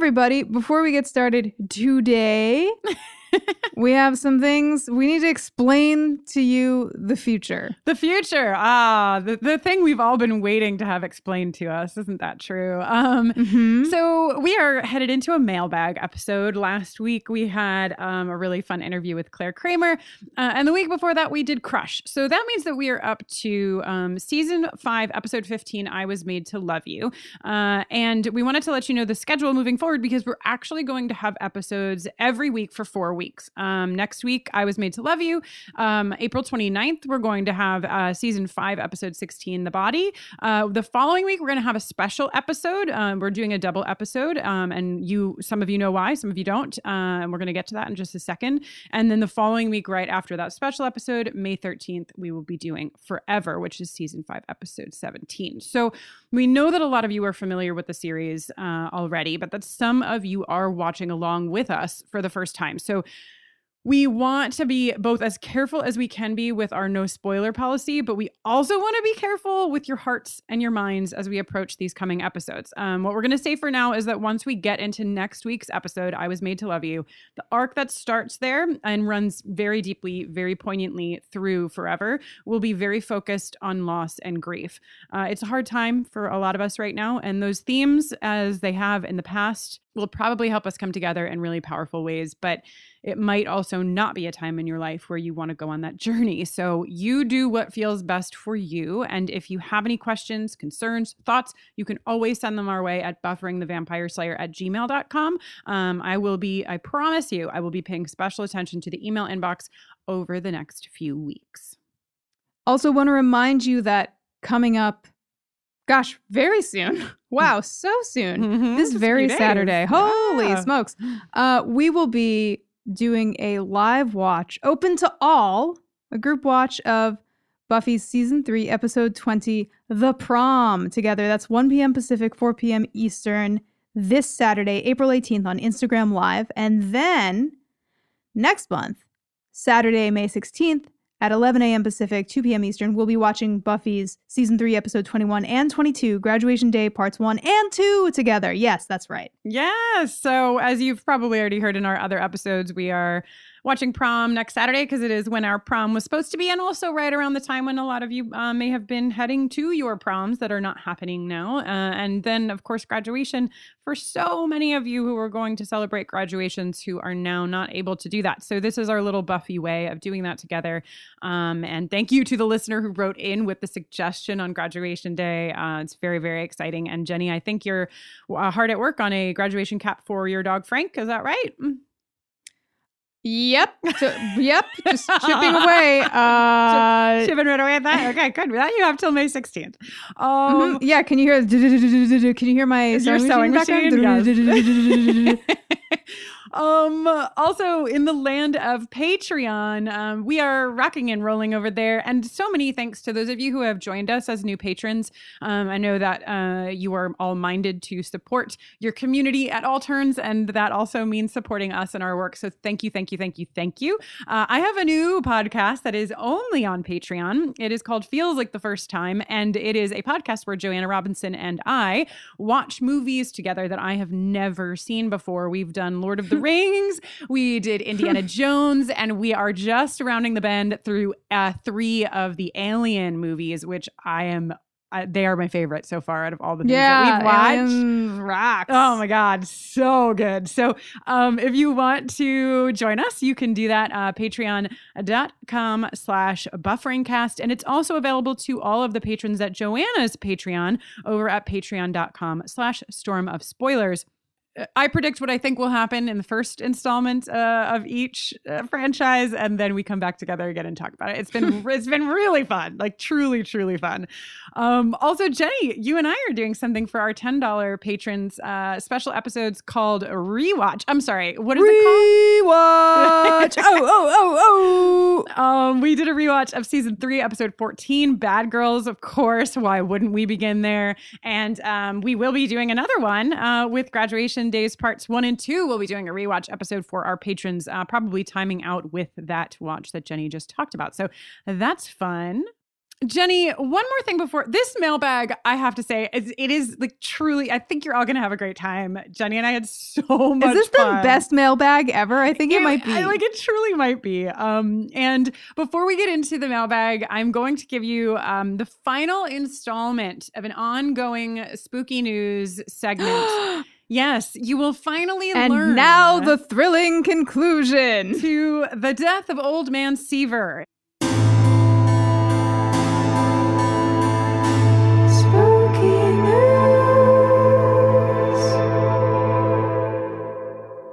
everybody. Before we get started today, we have some things we need to explain to you the future. The future. Ah, the, the thing we've all been waiting to have explained to us. Isn't that true? Um, Mhm. So we are headed into a mailbag episode. Last week we had um, a really fun interview with Clare Kramer, uh, and the week before that we did Crush. So that means that we are up to um, season five, episode fifteen. I was made to love you, uh, and we wanted to let you know the schedule moving forward because we're actually going to have episodes every week for four weeks. Um, next week I was made to love you. Um, April 29th we're going to have uh, season five, episode sixteen, the body. Uh, the following week, we're going to have a special episode. Um, we're doing a double episode, um, and you, some of you know why, some of you don't. Uh, and we're going to get to that in just a second. And then the following week, right after that special episode, May 13th, we will be doing Forever, which is season five, episode 17. So we know that a lot of you are familiar with the series uh, already, but that some of you are watching along with us for the first time. So we want to be both as careful as we can be with our no spoiler policy, but we also want to be careful with your hearts and your minds as we approach these coming episodes. Um, what we're going to say for now is that once we get into next week's episode, I Was Made to Love You, the arc that starts there and runs very deeply, very poignantly through forever will be very focused on loss and grief. Uh, it's a hard time for a lot of us right now, and those themes, as they have in the past, will probably help us come together in really powerful ways. But it might also not be a time in your life where you want to go on that journey. So you do what feels best for you. And if you have any questions, concerns, thoughts, you can always send them our way at bufferingthevampireslayer at gmail.com. Um, I will be, I promise you, I will be paying special attention to the email inbox over the next few weeks. Also, want to remind you that coming up, gosh, very soon. Wow, so soon. Mhm, This just very. Saturday. Holy Yeah. smokes. Uh, we will be doing a live watch open to all, a group watch of Buffy's season three, episode 20, The Prom, together. That's 1 p.m. Pacific, 4 p.m. Eastern, this Saturday, April 18th on Instagram Live. And then next month, Saturday, May 16th, at 11 a.m. Pacific, 2 p.m. Eastern, we'll be watching Buffy's season 3, episode 21 and 22, Graduation Day, parts 1 and 2 together. Yes, that's right. Yes. So, as you've probably already heard in our other episodes, we are watching prom next Saturday because it is when our prom was supposed to be, and also right around the time when a lot of you uh, may have been heading to your proms that are not happening now. Uh, and then, of course, graduation for so many of you who are going to celebrate graduations who are now not able to do that. So, this is our little Buffy way of doing that together. Um, and thank you to the listener who wrote in with the suggestion on graduation day. Uh, it's very, very exciting. And Jenny, I think you're uh, hard at work on a graduation cap for your dog Frank. Is that right? Yep. So, yep. Just chipping away. Uh, Shipping right away at that. Okay, good. That you have till May 16th. mhm. Um, Yeah, can you hear? Can you hear my sewing, sewing machine? um also in the land of patreon um, we are rocking and rolling over there. And so many thanks to those of you who have joined us as new patrons. Um, i know that uh, you are all minded to support your community at all turns and that also means supporting us and our work. So thank you thank you thank you thank you. Uh, i have a new podcast that is only on patreon. It is called feels like the first time and it is a podcast where joanna robinson and i watch movies together that I have never seen before. We've done Lord of the Rings, we did Indiana Jones, and we are just rounding the bend through uh, three of the Alien movies, which I am. Uh, they are my favorite so far out of all the things yeah, that we've watched. Rocks. Oh my God, so good. So, um, if you want to join us, you can do that. Uh, Patreon.com slash bufferingcast. And it's also available to all of the patrons at Joanna's Patreon over at patreon.com slash storm of spoilers. I predict what I think will happen in the first installment uh, of each uh, franchise, and then we come back together again and talk about it. It's been it's been really fun, like truly, truly fun. Um, also, Jenny, you and I are doing something for our ten dollar patrons, uh, special episodes called Rewatch. I'm sorry, what is it called? Rewatch. oh, oh, oh, called? Um, we did a rewatch of season three, episode fourteen, Bad Girls. Of course, why wouldn't we begin there? And um, we will be doing another one uh, with graduation days parts one and two. We'll be doing a rewatch episode for our patrons, uh, probably timing out with that watch that Jenny just talked about. So that's fun. Jenny, one more thing before this mailbag, I have to say, is, it is like truly, I think you're all going to have a great time. Jenny and I had so much Is this fun. the best mailbag ever? I think it, might be. I, like it truly might be. Um, and before we get into the mailbag, I'm going to give you um, the final installment of an ongoing spooky news segment. yes, you will finally and learn. now the thrilling conclusion. to the death of old man Seaver.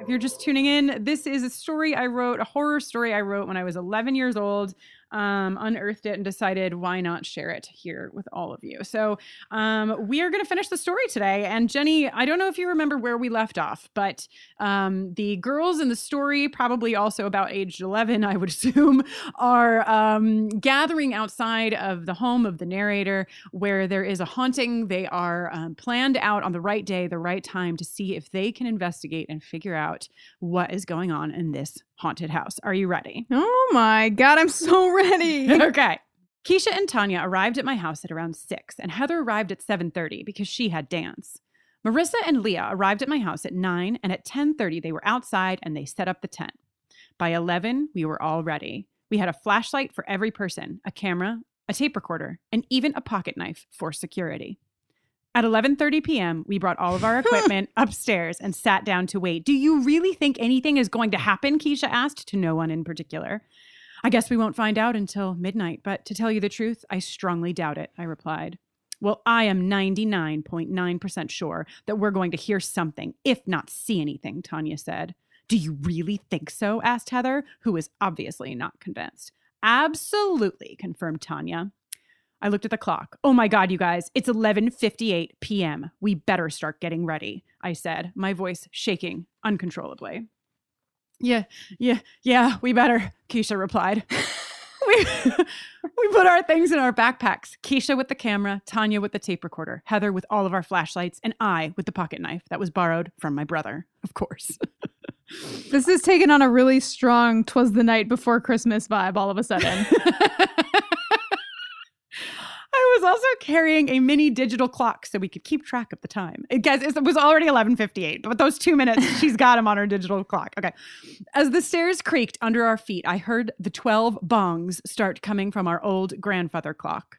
You're just tuning in, this is a story I wrote, a horror story I wrote when I was 11 years old. Um, unearthed it and decided why not share it here with all of you. So um, we are going to finish the story today. And Jenny, I don't know if you remember where we left off, but um, the girls in the story, probably also about age 11, I would assume, are um, gathering outside of the home of the narrator where there is a haunting. They are um, planned out on the right day, the right time to see if they can investigate and figure out what is going on in this haunted house. Are you ready? Oh my god, I'm so ready. okay. Keisha and Tanya arrived at my house at around 6 and Heather arrived at 7:30 because she had dance. Marissa and Leah arrived at my house at 9 and at 10:30 they were outside and they set up the tent. By 11, we were all ready. We had a flashlight for every person, a camera, a tape recorder, and even a pocket knife for security. At 11:30 p.m., we brought all of our equipment upstairs and sat down to wait. Do you really think anything is going to happen? Keisha asked to no one in particular. I guess we won't find out until midnight, but to tell you the truth, I strongly doubt it, I replied. Well, I am 99.9% sure that we're going to hear something, if not see anything, Tanya said. Do you really think so? asked Heather, who was obviously not convinced. Absolutely, confirmed Tanya. I looked at the clock. Oh my god, you guys, it's 11:58 p.m. We better start getting ready, I said, my voice shaking uncontrollably. Yeah, yeah, yeah, we better, Keisha replied. we, we put our things in our backpacks. Keisha with the camera, Tanya with the tape recorder, Heather with all of our flashlights, and I with the pocket knife that was borrowed from my brother, of course. This is taking on a really strong "Twas the night before Christmas" vibe all of a sudden. I was also carrying a mini digital clock so we could keep track of the time. It, guys, it was already 11:58, but those 2 minutes she's got them on her digital clock. Okay. As the stairs creaked under our feet, I heard the 12 bongs start coming from our old grandfather clock.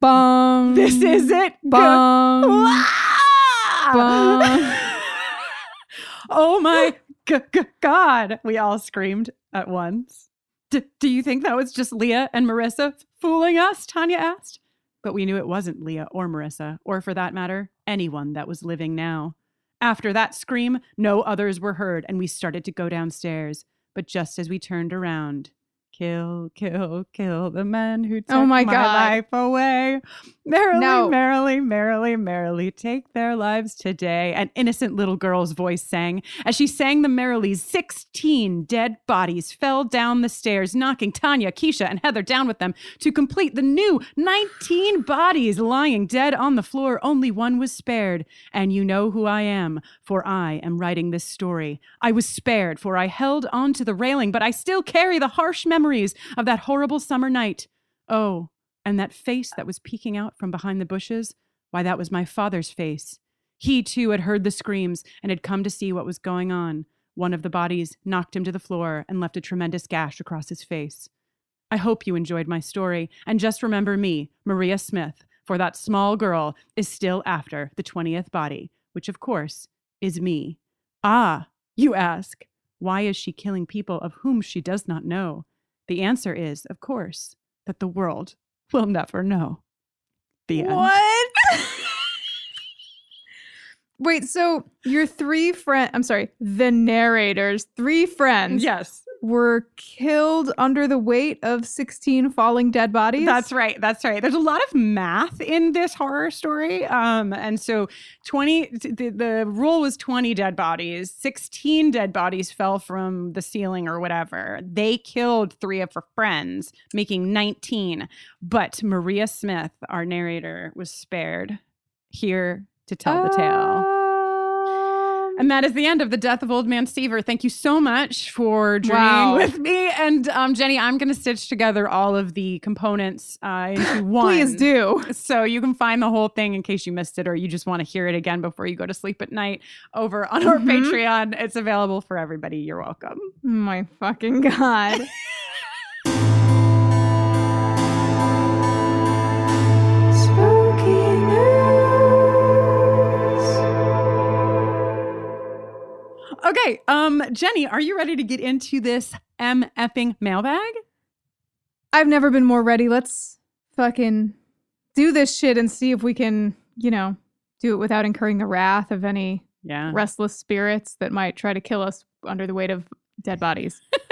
Bong. This is it. Bong. Bong. oh my g- g- god, we all screamed at once. D- do you think that was just Leah and Marissa fooling us? Tanya asked. But we knew it wasn't Leah or Marissa, or for that matter, anyone that was living now. After that scream, no others were heard, and we started to go downstairs. But just as we turned around, kill, kill, kill the man who oh took Oh my my God. life away. Merrily, No. merrily, merrily, merrily take their lives today. An innocent little girl's voice sang. As she sang the merrily, 16 dead bodies fell down the stairs, knocking Tanya, Keisha, and Heather down with them to complete the new 19 bodies lying dead on the floor. Only one was spared. And you know who I am, for I am writing this story. I was spared, for I held on to the railing, but I still carry the harsh memories of that horrible summer night. Oh, and that face that was peeking out from behind the bushes, why, that was my father's face. He too had heard the screams and had come to see what was going on. One of the bodies knocked him to the floor and left a tremendous gash across his face. I hope you enjoyed my story, and just remember me, Maria Smith, for that small girl is still after the 20th body, which of course is me. Ah, you ask, why is she killing people of whom she does not know? The answer is, of course, that the world will never know. The end. What? Wait, so your three friend I'm sorry, the narrators, three friends Yes, were killed under the weight of 16 falling dead bodies? that's right. That's right. There's a lot of math in this horror story. Um, and so 20, the, the rule was 20 dead bodies. 16 dead bodies fell from the ceiling or whatever. They killed three of her friends, making 19. But Maria Smith, our narrator, was spared here to tell the tale. And that is the end of the death of Old Man Seaver. Thank you so much for journeying Wow. with me. And um, Jenny, I'm going to stitch together all of the components uh, into one. Please do. So you can find the whole thing in case you missed it or you just want to hear it again before you go to sleep at night over on our Mhm. Patreon. It's available for everybody. You're welcome. My fucking god. Okay, um, Jenny, are you ready to get into this M effing mailbag? I've never been more ready. Let's fucking do this shit and see if we can, you know, do it without incurring the wrath of any Yeah. restless spirits that might try to kill us under the weight of dead bodies.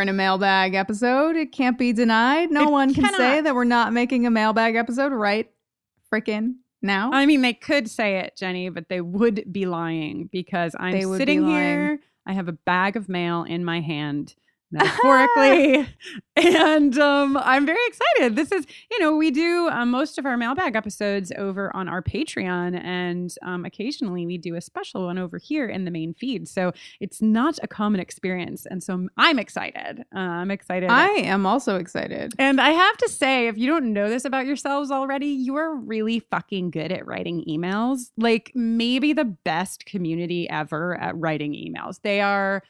are in a mailbag episode. It can't be denied. No It one can say that we're not making a mailbag episode right frickin' now. I mean, they could say it, Jenny, but they would be lying because I'm would be sitting here. I have a bag of mail in my hand, metaphorically, and um, I'm very excited. This is, you know, we do uh, most of our mailbag episodes over on our Patreon, and um, occasionally we do a special one over here in the main feed. So it's not a common experience, and so I'm excited. Uh, I'm excited. I am also excited. And I have to say, if you don't know this about yourselves already, you are really fucking good at writing emails. Like, maybe the best community ever at writing emails. They are.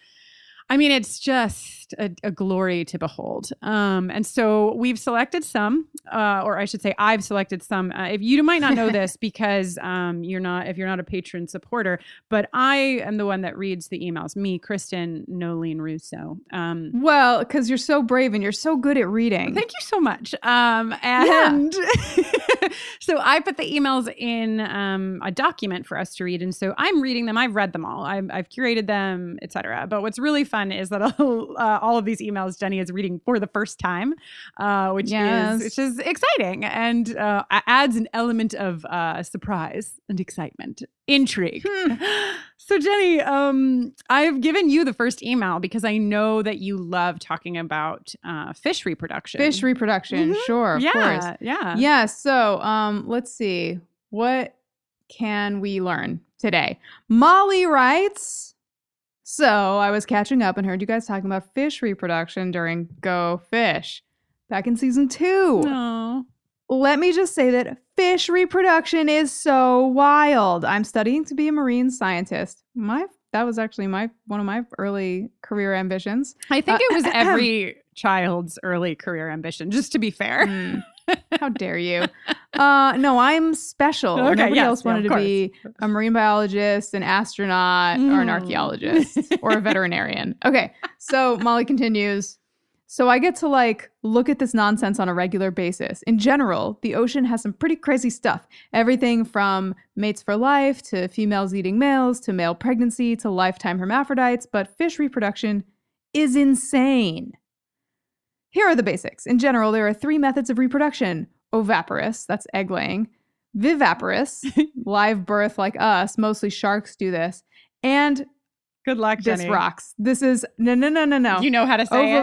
I mean, it's just a, a glory to behold. Um, and so we've selected some, uh, or I should say, I've selected some. Uh, if you might not know this because um, you're not, if you're not a patron supporter, but I am the one that reads the emails. Me, Kristin, Noeline Russo. Um, Well, because you're so brave and you're so good at reading. Thank you so much. Um, and so I put the emails in um, a document for us to read, and so I'm reading them. I've read them all. I'm, I've curated them, etc. But what's really fun is that all, uh, all of these emails Jenny is reading for the first time, uh, which Yes. is which is exciting and uh, adds an element of uh, surprise and excitement, intrigue. Hmm. So Jenny, um, I've given you the first email because I know that you love talking about uh, fish reproduction. Fish reproduction, Mhm. sure, of yeah, course. yeah, Yeah, so um let's see. What can we learn today? Molly writes So I was catching up and heard you guys talking about fish reproduction during Go Fish back in season two. No. Let me just say that fish reproduction is so wild. I'm studying to be a marine scientist. My that was actually my one of my early career ambitions. I think Uh, it was every child's early career ambition. Just to be fair. Mm. How dare you? Uh, no, I'm special. Okay, Nobody yes, else wanted of to be a marine biologist, an astronaut, or an Mm. archaeologist, or a veterinarian. Okay, so Molly continues. So I get to like look at this nonsense on a regular basis. In general, the ocean has some pretty crazy stuff. Everything from mates for life to females eating males to male pregnancy to lifetime hermaphrodites, but fish reproduction is insane. Here are the basics. In general, there are three methods of reproduction oviparous, that's egg laying, viviparous, live birth like us, mostly sharks do this, and Good luck, this rocks. This is no, no, no, no, no. You know how to say it.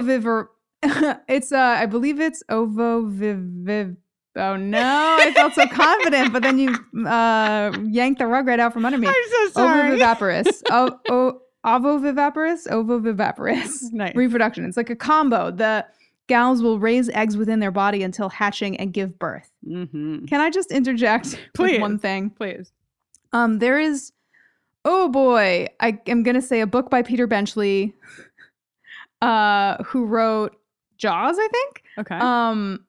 It's uh, I believe it's ovoviviv. Oh no, I felt so confident, but then you uh yanked the rug right out from under me. I'm so sorry. Ovoviviparous. o- o- ovoviviparous. Ovoviviparous. Nice. Reproduction. It's like a combo. The gals will raise eggs within their body until hatching and give birth. hmm Can I just interject Please. with one thing? Please. Um, there is, oh boy, I am gonna say a book by Peter Benchley, uh, who wrote Jaws, I think. Okay. Um,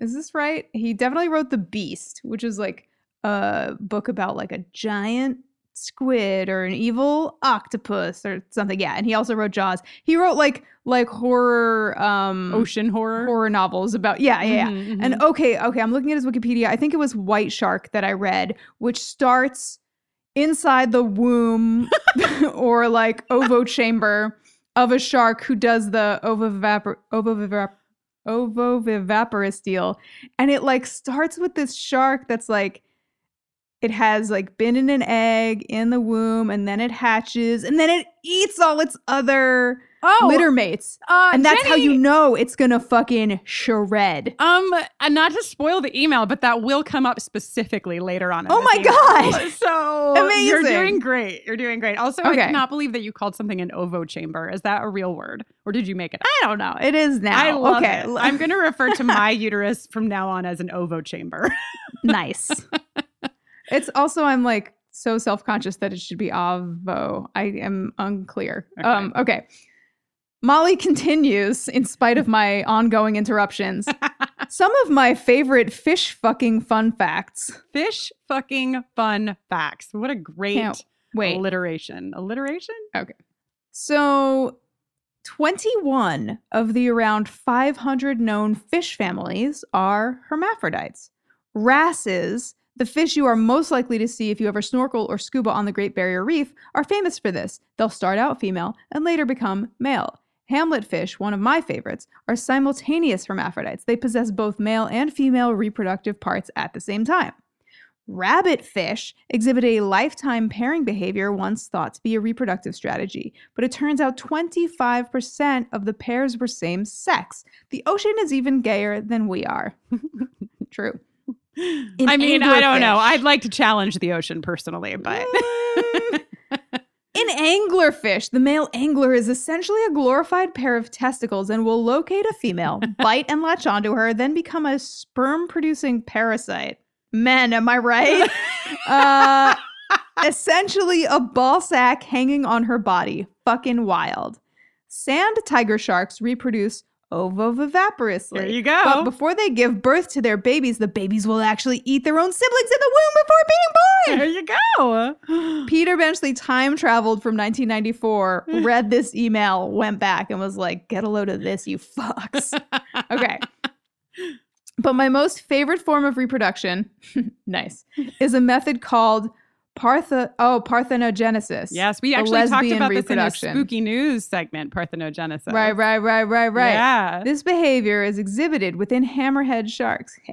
is this right? He definitely wrote The Beast, which is like a book about like a giant squid or an evil octopus or something. Yeah, and he also wrote Jaws. He wrote like like horror um Ocean horror. horror novels about yeah, yeah, yeah. Mhm, And mhm. okay, okay, I'm looking at his Wikipedia. I think it was White Shark that I read, which starts inside the womb or like ovo chamber of a shark who does the ovovapor ovovapor ovoviviparous deal, and it like starts with this shark that's like. It has like been in an egg in the womb, and then it hatches, and then it eats all its other Oh, litter mates, uh, and that's how you know it's gonna fucking shred. Um, and not to spoil the email, but that will come up specifically later on. in Oh my email. God. So amazing! you're doing great. You're doing great. Also, I Okay. cannot believe that you called something an ovo chamber. Is that a real word, or did you make it up? I don't know. It is now. I love okay, it. I'm going to refer to my uterus from now on as an ovo chamber. nice. It's also I'm like so self conscious that it should be avo. I am unclear. Okay. Um. Okay. Molly continues, in spite of my ongoing interruptions. Some of my favorite fish fucking fun facts. Fish fucking fun facts. What a great Can't Wait. alliteration. Alliteration? Okay. So, 21 of the around 500 known fish families are hermaphrodites. Wrasses, the fish you are most likely to see if you ever snorkel or scuba on the Great Barrier Reef, are famous for this. They'll start out female and later become male. Hamlet fish, one of my favorites, are simultaneous hermaphrodites. They possess both male and female reproductive parts at the same time. Rabbit fish exhibit a lifetime pairing behavior once thought to be a reproductive strategy, but it turns out 25% of the pairs were same sex. The ocean is even gayer than we are. True. In I mean, I don't know. I'd like to challenge the ocean personally, but. In anglerfish, the male angler is essentially a glorified pair of testicles and will locate a female, bite and latch onto her, then become a sperm producing parasite. Men, am I right? uh, essentially a ball sack hanging on her body. Fucking wild. Sand tiger sharks reproduce ovoviviparously. there you go. But before they give birth to their babies, the babies will actually eat their own siblings in the womb before being born. there you go. Peter Benchley time traveled from 1994, read this email, went back, and was like, get a load of this, you fucks. Okay. But my most favorite form of reproduction, nice, is a method called partha oh parthenogenesis. Yes, we actually talked about this in a spooky news segment, parthenogenesis. Right, right, right, right, right. Yeah. This behavior is exhibited within hammerhead sharks.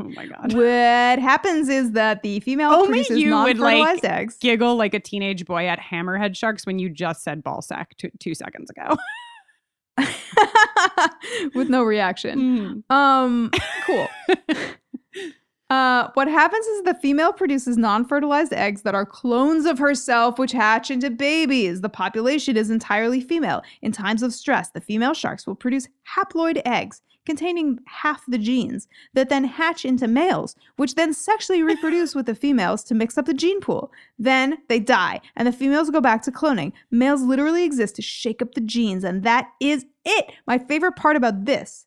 oh my god. what happens is that the female Only produces you would, like, eggs. Giggle like a teenage boy at hammerhead sharks when you just said ball sack two, two seconds ago. with no reaction. Mm. Um, cool. Uh, what happens is the female produces non-fertilized eggs that are clones of herself, which hatch into babies. The population is entirely female. In times of stress, the female sharks will produce haploid eggs containing half the genes that then hatch into males, which then sexually reproduce with the females to mix up the gene pool. Then they die, and the females go back to cloning. Males literally exist to shake up the genes, and that is it. My favorite part about this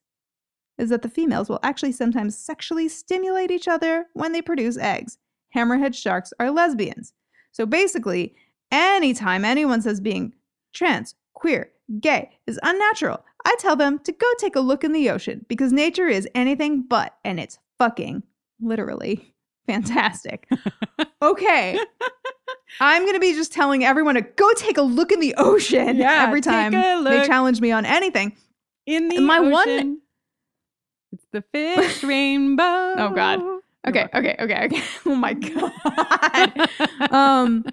is that the females will actually sometimes sexually stimulate each other when they produce eggs. Hammerhead sharks are lesbians. So basically, anytime anyone says being trans, queer, gay is unnatural, I tell them to go take a look in the ocean because nature is anything but, and it's fucking literally fantastic. okay. I'm going to be just telling everyone to go take a look in the ocean Yeah, every time they challenge me on anything. In the My one- ocean, it's the fish rainbow. Oh, God. Okay, okay, okay, okay. Oh my god. um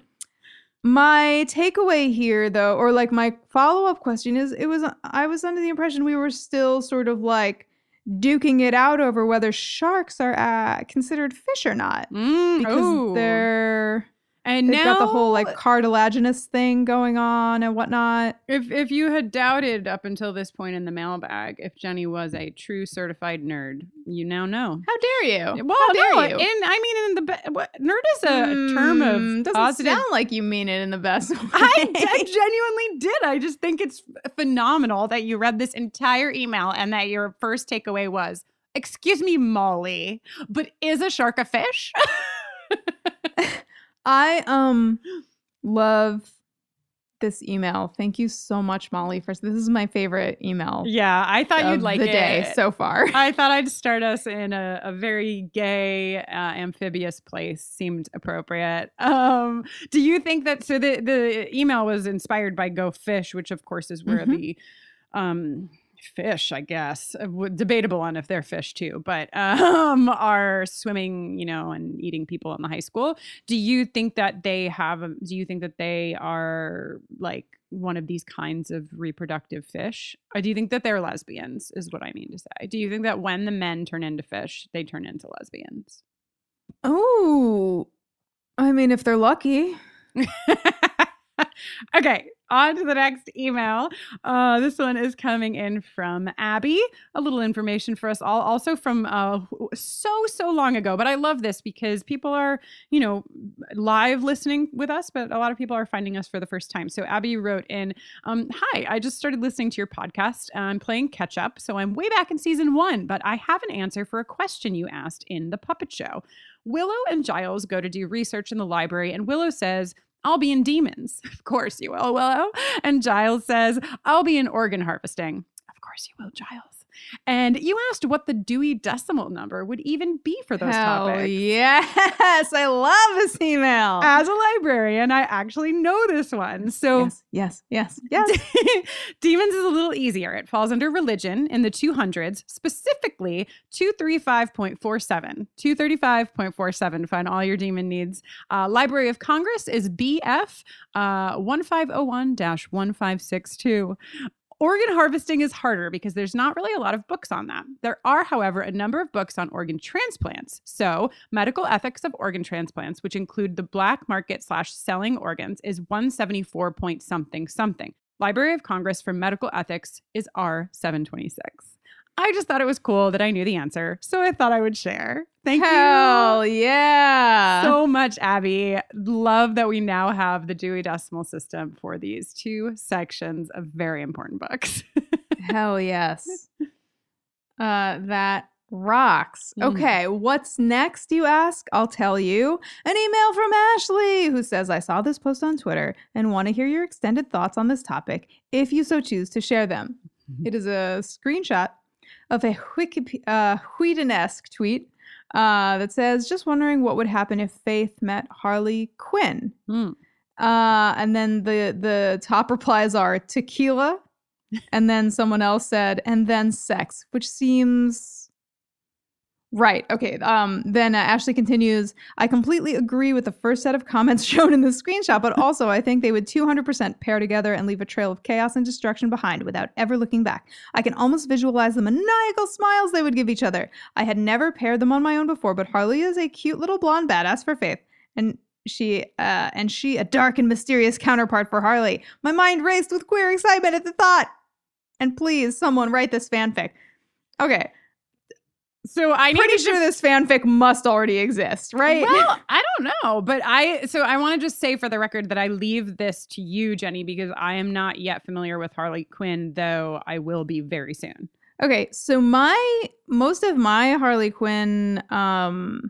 my takeaway here though or like my follow-up question is it was I was under the impression we were still sort of like duking it out over whether sharks are uh, considered fish or not Mm, because ooh. they're and they've now got the whole like cartilaginous thing going on and whatnot. If if you had doubted up until this point in the mailbag if Jenny was a true certified nerd, you now know. How dare you? Well, How dare no, you? in I mean in the be- what, nerd is a term Mm, of doesn't positive. sound like you mean it in the best way. I, I genuinely did. I just think it's phenomenal that you read this entire email and that your first takeaway was, "Excuse me, Molly, but is a shark a fish?" I um love this email. Thank you so much, Molly. First, this is my favorite email. Yeah, I thought you'd like the it. day so far. I thought I'd start us in a, a very gay, uh, amphibious place. Seemed appropriate. Um, do you think that? So the the email was inspired by Go Fish, which of course is where Mhm. the um, fish, I guess, uh, debatable on if they're fish too, but um, are swimming, you know, and eating people in the high school. Do you think that they have? Do you think that they are like one of these kinds of reproductive fish? Or do you think that they're lesbians? Is what I mean to say. Do you think that when the men turn into fish, they turn into lesbians? oh, I mean, if they're lucky. okay, on to the next email. Uh, this one is coming in from Abby. A little information for us all, also from uh, so, so long ago. But I love this because people are, you know, live listening with us, but a lot of people are finding us for the first time. So Abby wrote in um, Hi, I just started listening to your podcast. I'm playing catch up. So I'm way back in season one, but I have an answer for a question you asked in the puppet show. Willow and Giles go to do research in the library, and Willow says, I'll be in demons. Of course you will, Willow. And Giles says, I'll be in organ harvesting. Of course you will, Giles. And you asked what the Dewey Decimal number would even be for those Hell topics. yes, I love this email. As a librarian, I actually know this one. So yes, yes, yes, yes. Demons is a little easier. It falls under religion in the 200s, specifically 235.47. 235.47. Find all your demon needs. Uh, Library of Congress is BF uh, 1501 1562. Organ harvesting is harder because there's not really a lot of books on that. There are, however, a number of books on organ transplants. So, medical ethics of organ transplants, which include the black market slash selling organs, is 174 point something something. Library of Congress for medical ethics is R726. I just thought it was cool that I knew the answer, so I thought I would share. Thank you yeah. so much, Abby. Love that we now have the Dewey Decimal System for these two sections of very important books. Hell yes. Uh, that rocks. Mm. Okay, what's next, you ask? I'll tell you. An email from Ashley who says, I saw this post on Twitter and want to hear your extended thoughts on this topic if you so choose to share them. It is a screenshot of a Wikip- uh, Whedon-esque tweet uh, that says, just wondering what would happen if Faith met Harley Quinn. Hmm. Uh, and then the the top replies are tequila, and then someone else said, and then sex, which seems right. Okay. Um. Then uh, Ashley continues. I completely agree with the first set of comments shown in this screenshot, but also I think they would 200% pair together and leave a trail of chaos and destruction behind without ever looking back. I can almost visualize the maniacal smiles they would give each other. I had never paired them on my own before, but Harley is a cute little blonde badass for Faith, and she uh, and she a dark and mysterious counterpart for Harley. My mind raced with queer excitement at the thought. And please, someone write this fanfic. Okay, So I need pretty to sure just- this fanfic must already exist, right? Well, I don't know, but I so I want to just say for the record that I leave this to you, Jenny, because I am not yet familiar with Harley Quinn, though I will be very soon. Okay, so my most of my Harley Quinn um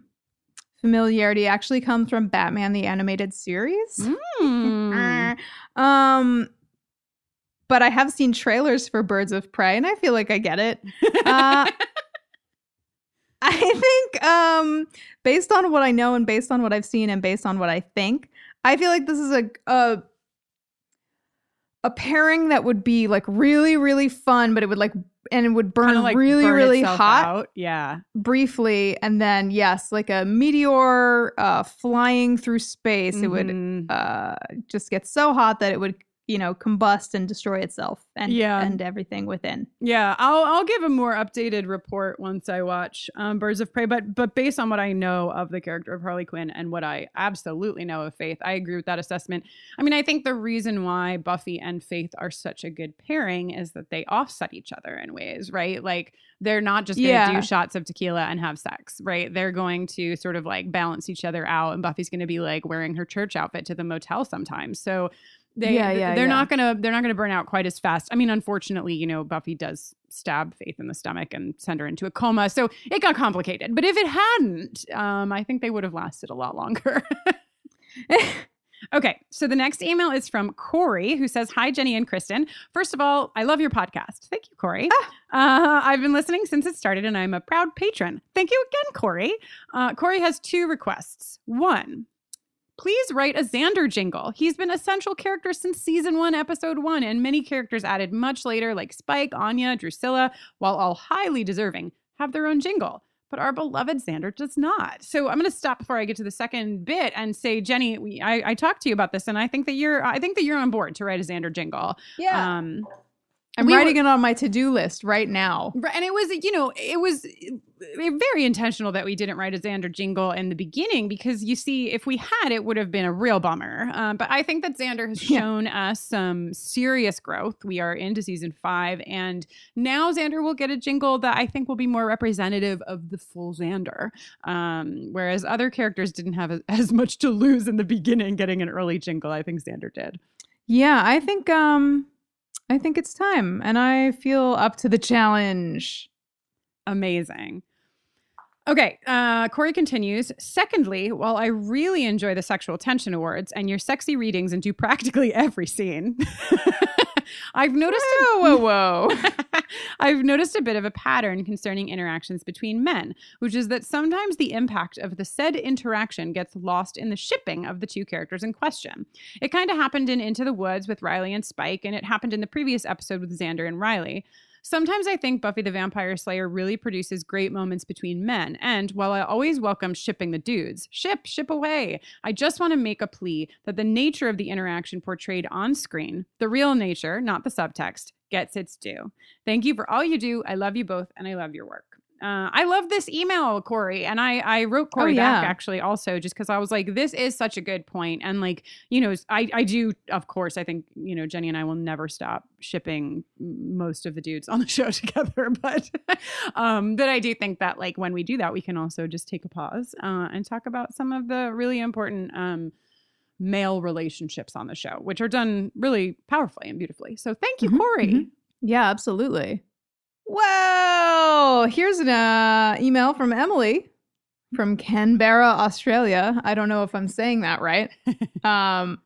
familiarity actually comes from Batman the animated series. Hmm. Um but I have seen trailers for Birds of Prey and I feel like I get it. Uh, I think um based on what I know and based on what I've seen and based on what I think, I feel like this is a a a pairing that would be like really really fun but it would like and it would burn like, really burn really hot out. Yeah. briefly and then yes like a meteor uh flying through space it would Mhm. uh just get so hot that it would you know combust and destroy itself and Yeah. and everything within Yeah, I'll I'll give a more updated report once I watch um, Birds of Prey. But but based on what I know of the character of Harley Quinn and what I absolutely know of Faith, I agree with that assessment. I mean, I think the reason why Buffy and Faith are such a good pairing is that they offset each other in ways, right? Like they're not just going to Yeah. do shots of tequila and have sex, right? They're going to sort of like balance each other out, and Buffy's going to be like wearing her church outfit to the motel sometimes. So they Yeah, yeah, they're yeah. not gonna they're not gonna burn out quite as fast. I mean, unfortunately, you know, Buffy does stab Faith in the stomach and send her into a coma, so it got complicated. But if it hadn't, um, I think they would have lasted a lot longer. Okay, so the next email is from Corey, who says, Hi, Jenny and Kristin. First of all, I love your podcast. Thank you, Corey. Uh, I've been listening since it started, and I'm a proud patron. Thank you again, Corey. Uh, Corey has two requests. One, please write a Xander jingle. He's been a central character since season one, episode one, and many characters added much later, like Spike, Anya, Drusilla, while all highly deserving, have their own jingle but our beloved Xander does not. So I'm going to stop before I get to the second bit and say, Jenny, we, I, I, talked to you about this, and I think that you're, I think that you're on board to write a Xander jingle. Yeah. Um, I'm we writing were, it on my to-do list right now. And it was, you know, it was very intentional that we didn't write a Xander jingle in the beginning because you see, if we had, it would have been a real bummer. Um, but I think that Xander has shown yeah. us some serious growth. We are into season five, and now Xander will get a jingle that I think will be more representative of the full Xander. Um, whereas other characters didn't have as much to lose in the beginning getting an early jingle. I think Xander did. Yeah, I think um I think it's time, and I feel up to the challenge. Amazing. Okay, uh, Corey continues. Secondly, while I really enjoy the Sexual Tension Awards and your sexy readings into practically every scene, I've noticed. Whoa, whoa, whoa. I've noticed a bit of a pattern concerning interactions between men, which is that sometimes the impact of the said interaction gets lost in the shipping of the two characters in question. It kind of happened in Into the Woods with Riley and Spike, and it happened in the previous episode with Xander and Riley. Sometimes I think Buffy the Vampire Slayer really produces great moments between men. And while I always welcome shipping the dudes, ship, ship away, I just want to make a plea that the nature of the interaction portrayed on screen, the real nature, not the subtext, gets its due. Thank you for all you do. I love you both and I love your work. Uh, I love this email, Corey. And I, I wrote Corey oh, yeah. back actually also just because I was like, this is such a good point. And like, you know, I, I do, of course, I think, you know, Jenny and I will never stop shipping most of the dudes on the show together. But, um, but I do think that like when we do that, we can also just take a pause uh, and talk about some of the really important, um, male relationships on the show, which are done really powerfully and beautifully. So thank you, mm-hmm, Corey. Mm-hmm. Yeah, absolutely. Well, here's an uh, email from Emily from Canberra, Australia. I don't know if I'm saying that right. um,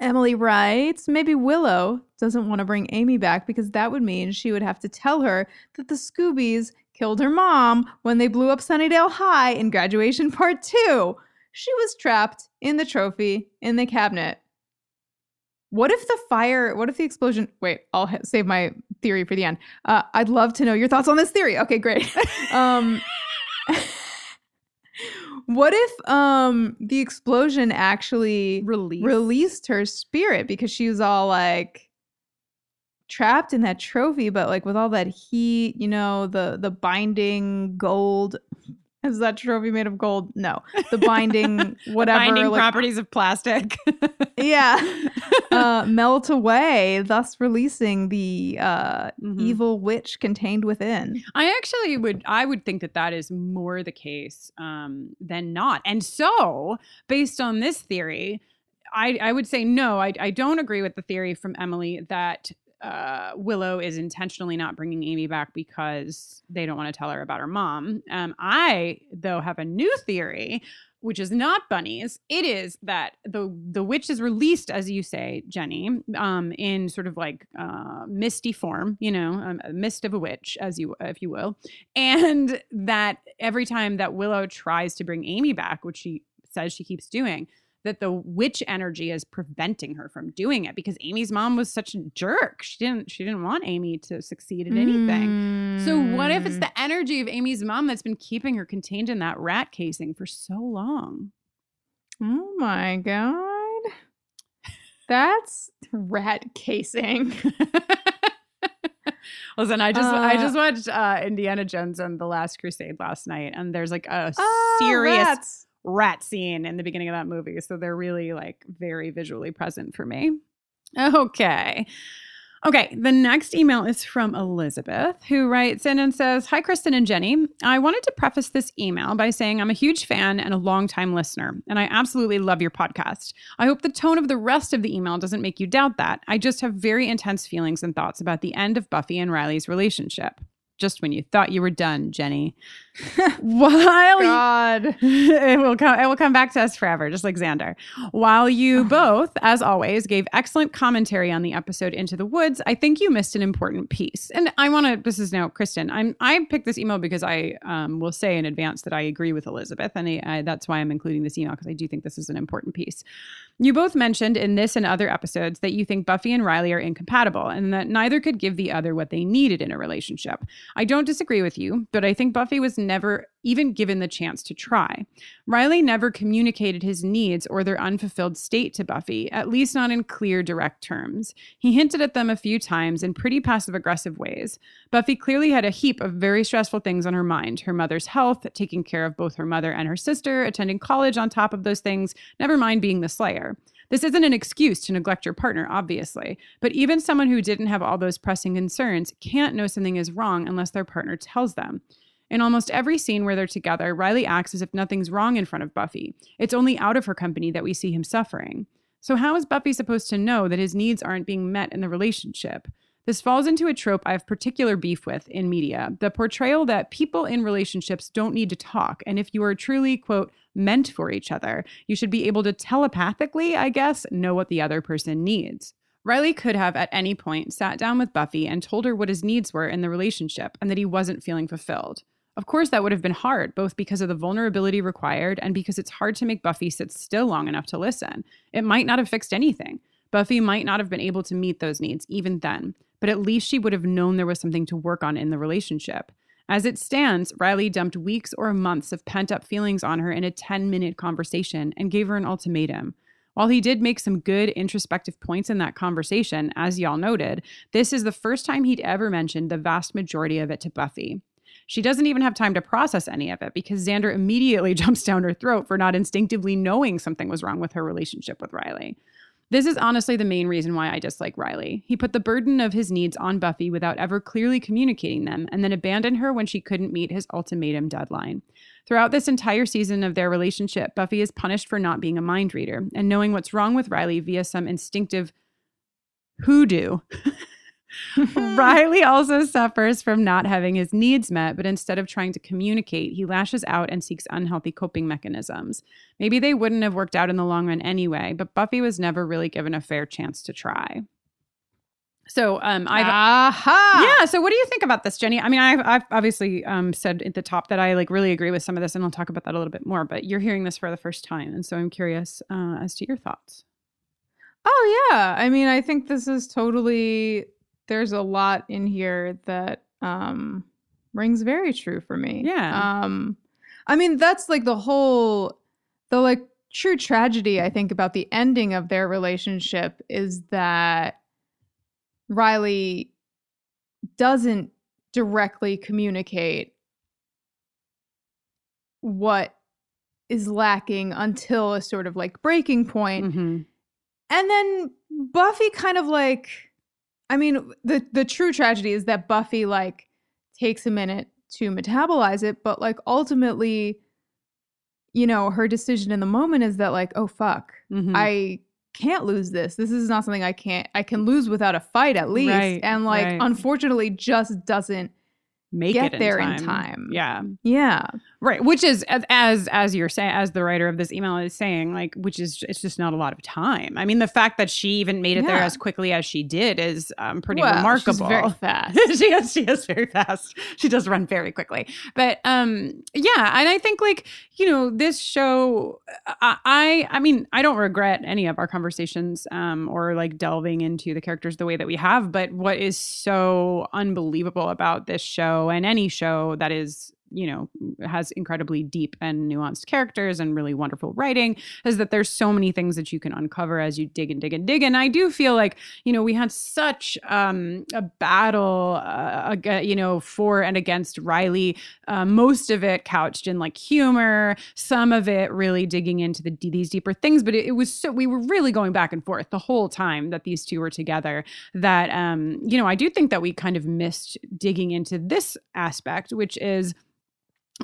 Emily writes, maybe Willow doesn't want to bring Amy back because that would mean she would have to tell her that the Scoobies killed her mom when they blew up Sunnydale High in graduation part two. She was trapped in the trophy in the cabinet. What if the fire, what if the explosion? Wait, I'll ha- save my theory for the end. Uh, I'd love to know your thoughts on this theory. Okay, great. um, what if um, the explosion actually Release. released her spirit because she was all like trapped in that trophy, but like with all that heat, you know, the the binding gold is that trophy made of gold? No. The binding, whatever. binding like, properties of plastic. yeah. Uh, melt away, thus releasing the uh, mm-hmm. evil witch contained within. I actually would, I would think that that is more the case um, than not. And so, based on this theory, I, I would say no, I, I don't agree with the theory from Emily that uh, Willow is intentionally not bringing Amy back because they don't want to tell her about her mom. Um, I, though, have a new theory, which is not bunnies. It is that the the witch is released, as you say, Jenny, um, in sort of like uh, misty form, you know, um, a mist of a witch, as you if you will, and that every time that Willow tries to bring Amy back, which she says she keeps doing, that the witch energy is preventing her from doing it because Amy's mom was such a jerk. She didn't she didn't want Amy to succeed in anything. Mm. So what if it's mm. the energy of Amy's mom that's been keeping her contained in that rat casing for so long? Oh my god. That's rat casing. Listen, I just uh, I just watched uh, Indiana Jones and the Last Crusade last night, and there's like a oh, serious rats rat scene in the beginning of that movie. So they're really like very visually present for me. Okay. Okay, the next email is from Elizabeth, who writes in and says Hi, Kristin and Jenny. I wanted to preface this email by saying I'm a huge fan and a longtime listener, and I absolutely love your podcast. I hope the tone of the rest of the email doesn't make you doubt that. I just have very intense feelings and thoughts about the end of Buffy and Riley's relationship. Just when you thought you were done, Jenny. While God. it will come it will come back to us forever, just like Xander. While you both, as always, gave excellent commentary on the episode Into the Woods, I think you missed an important piece. And I want to this is now Kristin. I'm I picked this email because I um, will say in advance that I agree with Elizabeth, and I, I, that's why I'm including this email because I do think this is an important piece. You both mentioned in this and other episodes that you think Buffy and Riley are incompatible and that neither could give the other what they needed in a relationship. I don't disagree with you, but I think Buffy was never even given the chance to try. Riley never communicated his needs or their unfulfilled state to Buffy, at least not in clear, direct terms. He hinted at them a few times in pretty passive aggressive ways. Buffy clearly had a heap of very stressful things on her mind her mother's health, taking care of both her mother and her sister, attending college on top of those things, never mind being the Slayer. This isn't an excuse to neglect your partner, obviously, but even someone who didn't have all those pressing concerns can't know something is wrong unless their partner tells them. In almost every scene where they're together, Riley acts as if nothing's wrong in front of Buffy. It's only out of her company that we see him suffering. So, how is Buffy supposed to know that his needs aren't being met in the relationship? This falls into a trope I have particular beef with in media the portrayal that people in relationships don't need to talk. And if you are truly, quote, meant for each other, you should be able to telepathically, I guess, know what the other person needs. Riley could have at any point sat down with Buffy and told her what his needs were in the relationship and that he wasn't feeling fulfilled. Of course, that would have been hard, both because of the vulnerability required and because it's hard to make Buffy sit still long enough to listen. It might not have fixed anything. Buffy might not have been able to meet those needs even then, but at least she would have known there was something to work on in the relationship. As it stands, Riley dumped weeks or months of pent up feelings on her in a 10 minute conversation and gave her an ultimatum. While he did make some good introspective points in that conversation, as y'all noted, this is the first time he'd ever mentioned the vast majority of it to Buffy. She doesn't even have time to process any of it because Xander immediately jumps down her throat for not instinctively knowing something was wrong with her relationship with Riley. This is honestly the main reason why I dislike Riley. He put the burden of his needs on Buffy without ever clearly communicating them and then abandoned her when she couldn't meet his ultimatum deadline. Throughout this entire season of their relationship, Buffy is punished for not being a mind reader and knowing what's wrong with Riley via some instinctive hoodoo. Riley also suffers from not having his needs met, but instead of trying to communicate, he lashes out and seeks unhealthy coping mechanisms. Maybe they wouldn't have worked out in the long run anyway, but Buffy was never really given a fair chance to try. So, um, I've Aha! yeah. So, what do you think about this, Jenny? I mean, I've, I've obviously um, said at the top that I like really agree with some of this, and I'll talk about that a little bit more. But you're hearing this for the first time, and so I'm curious uh, as to your thoughts. Oh yeah. I mean, I think this is totally there's a lot in here that um rings very true for me. Yeah. Um I mean, that's like the whole the like true tragedy I think about the ending of their relationship is that Riley doesn't directly communicate what is lacking until a sort of like breaking point. Mhm. And then Buffy kind of like I mean, the the true tragedy is that Buffy like takes a minute to metabolize it, but like ultimately you know, her decision in the moment is that like, oh fuck, Mhm. I can't lose this. This is not something I can't I can lose without a fight at least. Right, and like right. unfortunately just doesn't make get it there in in time. time. Yeah. yeah. Right, which is as- as you're saying, as the writer of this email is saying, like, which is it's just not a lot of time. I mean, the fact that she even made it there as quickly as she did is um, pretty Well, remarkable. she's very fast. she is she is very fast. She does run very quickly. But um yeah, and I think like, you know, this show I I, I mean, I don't regret any of our conversations um or like delving into the characters the way that we have, but what is so unbelievable about this show and any show that is you know has incredibly deep and nuanced characters and really wonderful writing is that there's so many things that you can uncover as you dig and dig and dig. And i do feel like you know we had such um, a battle uh, you know for and against riley. Uh, most of it couched in like humor some of it really digging into the these deeper things but it, it was so we were really going back and forth the whole time that these two were together that um you know i do think that we kind of missed digging into this aspect which is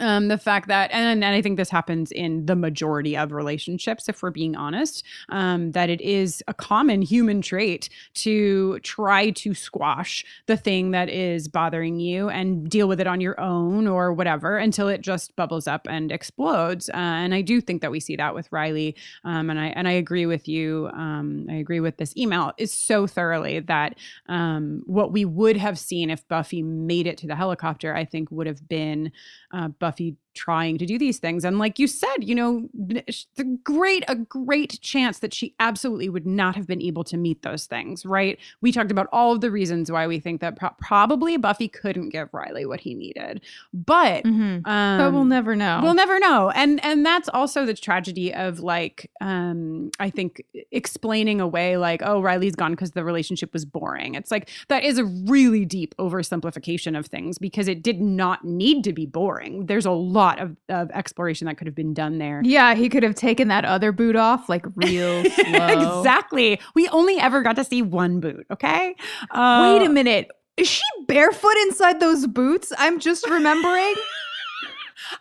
um, the fact that, and, and I think this happens in the majority of relationships, if we're being honest, um, that it is a common human trait to try to squash the thing that is bothering you and deal with it on your own or whatever until it just bubbles up and explodes. Uh, and I do think that we see that with Riley. Um, and I and I agree with you. Um, I agree with this email is so thoroughly that um, what we would have seen if Buffy made it to the helicopter, I think, would have been uh, Buffy trying to do these things. And like you said, you know, the great, a great chance that she absolutely would not have been able to meet those things, right? We talked about all of the reasons why we think that pro- probably Buffy couldn't give Riley what he needed, but Mhm. um, but we'll never know. We'll never know. And and that's also the tragedy of like um I think explaining away like oh Riley's gone because the relationship was boring. It's like that is a really deep oversimplification of things because it did not need to be boring. There's a lot of, of exploration that could have been done there. yeah, he could have taken that other boot off like real slow. exactly. We only ever got to see one boot, okay? Uh, Wait a minute. Is she barefoot inside those boots? I'm just remembering.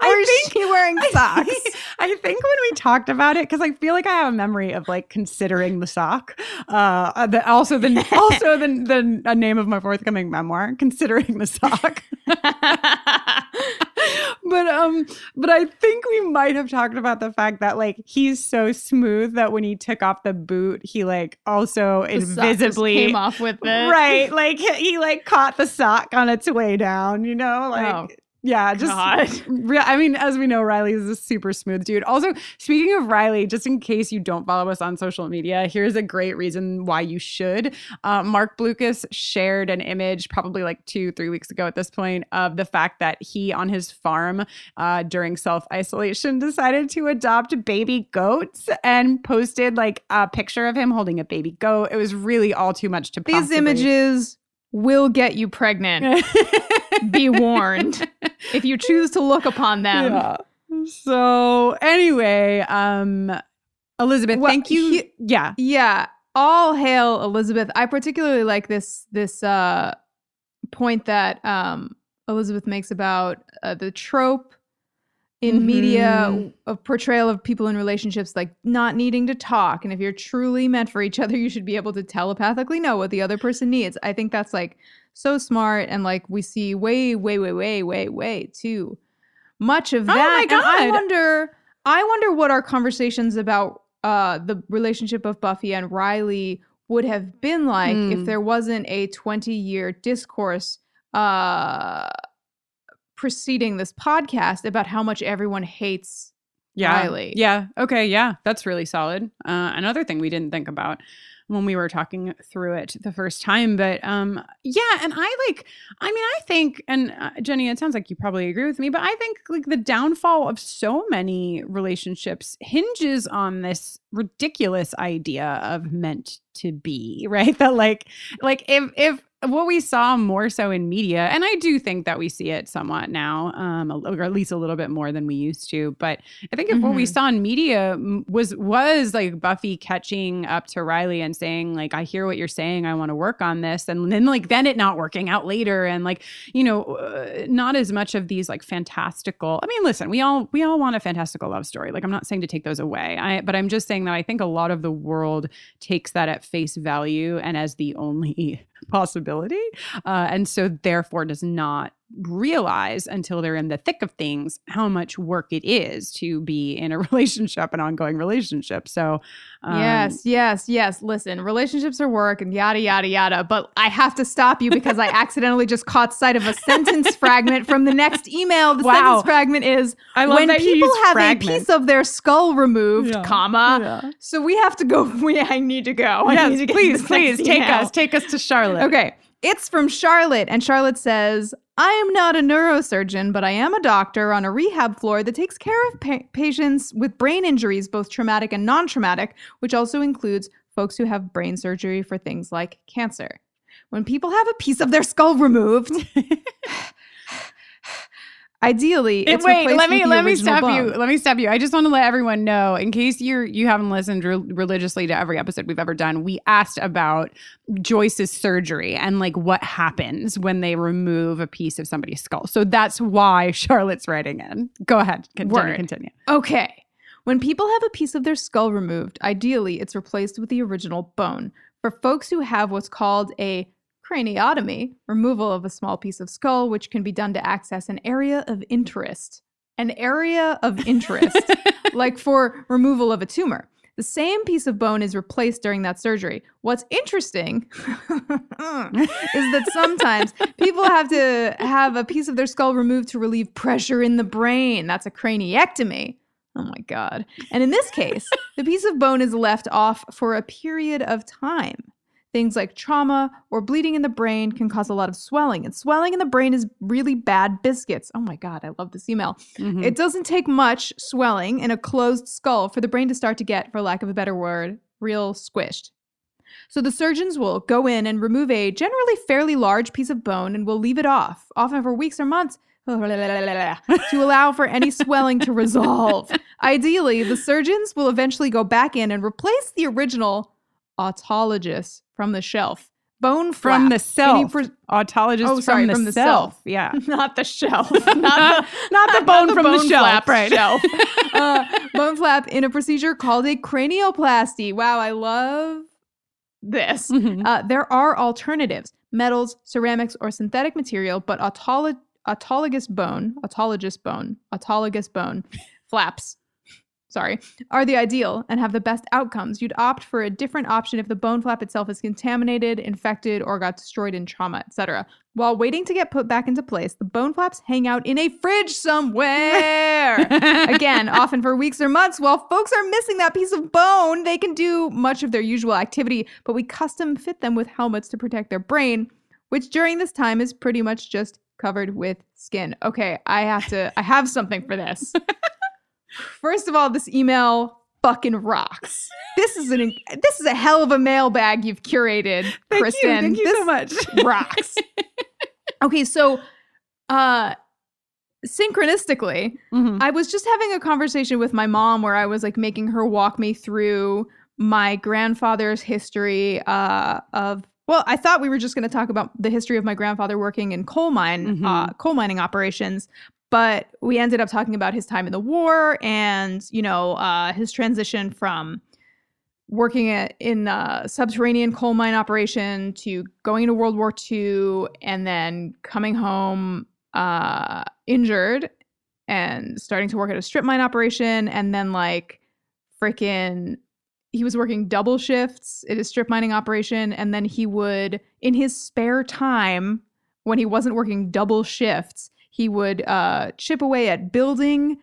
I or think- she wearing socks? I think when we talked about it, because I feel like I have a memory of like considering the sock. Uh, the, also the also the the a name of my forthcoming memoir, considering the sock. but um, but I think we might have talked about the fact that like he's so smooth that when he took off the boot, he like also The invisibly came off with it. right, like he, he like caught the sock on its way down. You know, like. Oh, Yeah, just real. I mean, as we know, Riley is a super smooth dude. Also, speaking of Riley, just in case you don't follow us on social media, here's a great reason why you should. Uh, Marc Blucas shared an image probably like two, three weeks ago at this point of the fact that he on his farm uh, during self isolation decided to adopt baby goats and posted like a picture of him holding a baby goat. It was really all too much to These possibly- images will get you pregnant. Be warned. If you choose to look upon them. Yeah. So anyway, um Elizabeth, Well, thank you. he- yeah. Yeah. All hail Elizabeth. I particularly like this this uh point that um Elizabeth makes about uh, the trope in media Mhm. of portrayal of people in relationships like not needing to talk and if you're truly meant for each other you should be able to telepathically know what the other person needs. I think that's like so smart and like we see way way way way way way too much of that Oh my and I wonder I wonder what our conversations about uh the relationship of Buffy and Riley would have been like Hmm. if there wasn't a 20 year discourse uh preceding this podcast about how much everyone hates Yeah. Riley. Yeah. Okay. Yeah. That's really solid. Uh, another thing we didn't think about when we were talking through it the first time. But um, yeah. And I like, I mean, I think, and uh, Jenny, it sounds like you probably agree with me, but I think like the downfall of so many relationships hinges on this ridiculous idea of meant to be, right? That like, like if, if, what we saw more so in media, and I do think that we see it somewhat now, um, or at least a little bit more than we used to. But I think if what we Mhm. saw in media was was like Buffy catching up to Riley and saying like, "I hear what you're saying. I want to work on this," and then like then it not working out later, and like you know, uh, not as much of these like fantastical. I mean, listen, we all we all want a fantastical love story. Like I'm not saying to take those away, I but I'm just saying that I think a lot of the world takes that at face value and as the only possibility, uh, and so therefore does not realize until they're in the thick of things how much work it is to be in a relationship, an ongoing relationship. So, um, yes, yes, yes. Listen, relationships are work and yada, yada, yada. But I have to stop you because I accidentally just caught sight of a sentence fragment from the next email. The Wow. sentence fragment is I love when people have fragment. a piece of their skull removed, Yeah. comma. Yeah. So we have to go. We, I need to go. Yes, to please, please take email. us, take us to Charlotte. Okay. It's from Charlotte, and Charlotte says, I am not a neurosurgeon, but I am a doctor on a rehab floor that takes care of pa- patients with brain injuries, both traumatic and non traumatic, which also includes folks who have brain surgery for things like cancer. When people have a piece of their skull removed, Ideally, It- wait, let me let me stop you. Let me stop you. I just want to let everyone know, in case you're you haven't listened re- religiously to every episode we've ever done. We asked about Joyce's surgery and like what happens when they remove a piece of somebody's skull. So that's why Charlotte's writing in. Go ahead, continue. Word. Continue. Okay. When people have a piece of their skull removed, ideally it's replaced with the original bone. For folks who have what's called a craniotomy, removal of a small piece of skull, which can be done to access an area of interest. An area of interest, like for removal of a tumor. The same piece of bone is replaced during that surgery. What's interesting is that sometimes people have to have a piece of their skull removed to relieve pressure in the brain. That's a craniectomy. Oh my God. And in this case, the piece of bone is left off for a period of time. Things like trauma or bleeding in the brain can cause a lot of swelling, and swelling in the brain is really bad biscuits. Oh my God, I love this email. Mhm. It doesn't take much swelling in a closed skull for the brain to start to get, for lack of a better word, real squished. So the surgeons will go in and remove a generally fairly large piece of bone and will leave it off, often for weeks or months, to allow for any swelling to resolve. Ideally, the surgeons will eventually go back in and replace the original autologous from the shelf. Bone from flap, the self. pres- Autologist Oh, sorry, from the, from the self. self. Yeah. not the shelf, not the Not the bone from the bone shelf, flap right. Shelf. uh, bone flap in a procedure called a cranioplasty. Wow, I love this. Mhm. Uh, there are alternatives: metals, ceramics, or synthetic material, but autolo- autologous bone, autologous bone, autologous bone flaps. Sorry, are the ideal and have the best outcomes. You'd opt for a different option if the bone flap itself is contaminated, infected, or got destroyed in trauma, etc. While waiting to get put back into place, the bone flaps hang out in a fridge somewhere. Again, often for weeks or months, while folks are missing that piece of bone, they can do much of their usual activity, but we custom fit them with helmets to protect their brain, which during this time is pretty much just covered with skin. Okay, I have to, I have something for this. First of all, this email fucking rocks. This is an this is a hell of a mailbag you've curated, Thank Kristin. you. Thank you this so much. rocks. okay, so uh synchronistically, Mhm. I was just having a conversation with my mom where I was like making her walk me through my grandfather's history uh, of. Well, I thought we were just going to talk about the history of my grandfather working in coal mine, uh, coal mining operations, but we ended up talking about his time in the war and you know uh, his transition from working at, in a subterranean coal mine operation to going into World War II and then coming home uh, injured and starting to work at a strip mine operation and then like freaking he was working double shifts at a strip mining operation and then he would in his spare time when he wasn't working double shifts he would uh, chip away at building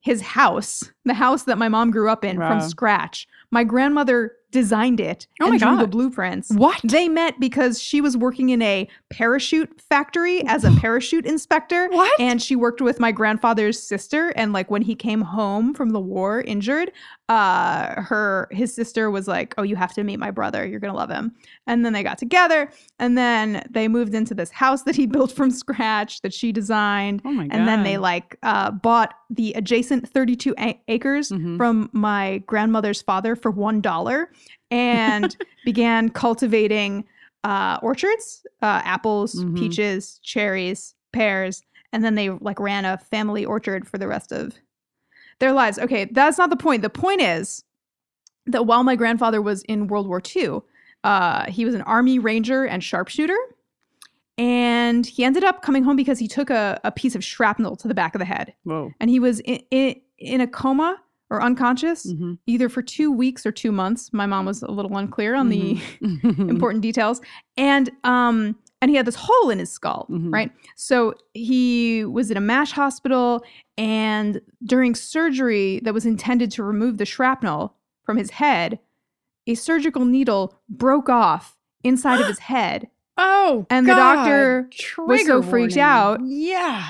his house the house that my mom grew up in from scratch my grandmother designed it Oh and my drew the blueprints What? they met because she was working in a parachute factory as a parachute inspector. What? And she worked with my grandfather's sister. And like when he came home from the war injured, uh, her his sister was like, "Oh, you have to meet my brother. You're gonna love him." And then they got together, and then they moved into this house that he built from scratch that she designed. oh my god. And then they like uh, bought the adjacent 32 a- acres Mhm. from my grandmother's father for one dollar, and began cultivating uh, orchards, uh, apples, Mhm. peaches, cherries, pears, and then they like ran a family orchard for the rest of their lives. Okay, that's not the point. The point is that while my grandfather was in World War II, uh, he was an army ranger and sharpshooter. And he ended up coming home because he took a, a piece of shrapnel to the back of the head. Whoa. And he was in, in, in a coma or unconscious Mhm. either for two weeks or two months. My mom was a little unclear on the Mhm. important details. And um and he had this hole in his skull, Mhm. right? So he was in a MASH hospital and during surgery that was intended to remove the shrapnel from his head, a surgical needle broke off inside of his head. Oh, And the God. doctor was so freaked warning. out. Yeah.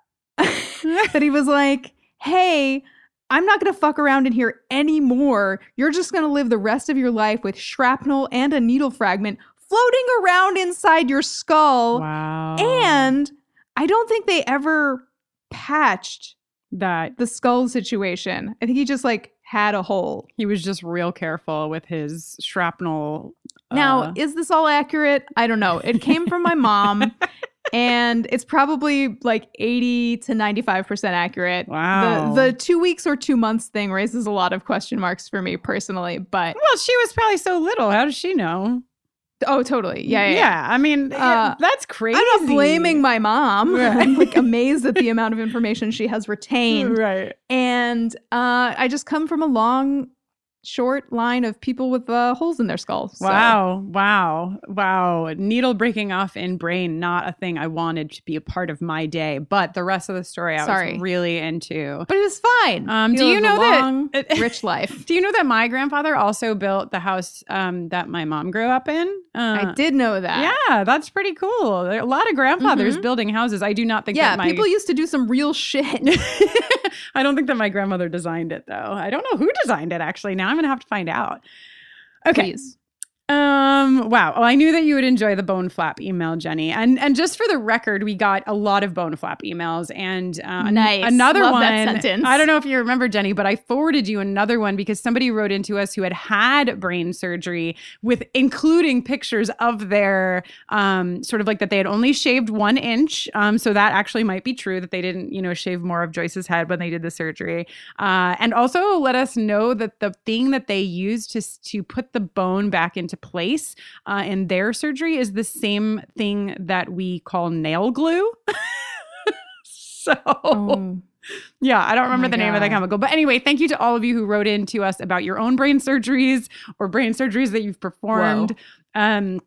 that he was like, "Hey, I'm not going to fuck around in here anymore. You're just going to live the rest of your life with shrapnel and a needle fragment floating around inside your skull. Wow. And I don't think they ever patched That the skull situation. I think he just like had a hole. he was just real careful with his shrapnel. Now, uh, is this all accurate? I don't know. It came from my mom, and it's probably like 80 to 95% accurate. Wow. The, the two weeks or two months thing raises a lot of question marks for me personally, but well, she was probably so little. How does she know? Oh, totally. Yeah, yeah. yeah. I mean, Uh, that's crazy. I'm not blaming my mom. Right. I'm like amazed at the amount of information she has retained. Right. And uh, I just come from a long, short line of people with uh, holes in their skulls. so- Wow. Wow. Wow. Needle breaking off in brain, not a thing I wanted to be a part of my day. But the rest of the story I Sorry. was really into. But it was fine. Um, do you know that- rich life? Do you know that my grandfather also built the house um, that my mom grew up in? Uh, I did know that. Yeah, that's pretty cool. There are a lot of grandfathers Mhm. building houses. I do not think Yeah, that my people used to do some real shit. I don't think that my grandmother designed it though. I don't know who designed it actually. Now I'm going to have to find out. Okay. Please. Um wow. Oh, I knew that you would enjoy the bone flap email, Jenny. And and just for the record, we got a lot of bone flap emails and uh, an- Nice. another Love one. I don't know if you remember Jenny, but I forwarded you another one because somebody wrote into us who had had brain surgery with including pictures of their um sort of like that they had only shaved 1 inch. Um so that actually might be true that they didn't, you know, shave more of Joyce's head when they did the surgery. Uh, and also let us know that the thing that they used to to put the bone back into place uh, in their surgery is the same thing that we call nail glue. so Oh. yeah, I don't Oh remember my the name of the God. chemical, but anyway, thank you to all of you who wrote in to us about your own brain surgeries or brain surgeries that you've performed. Um,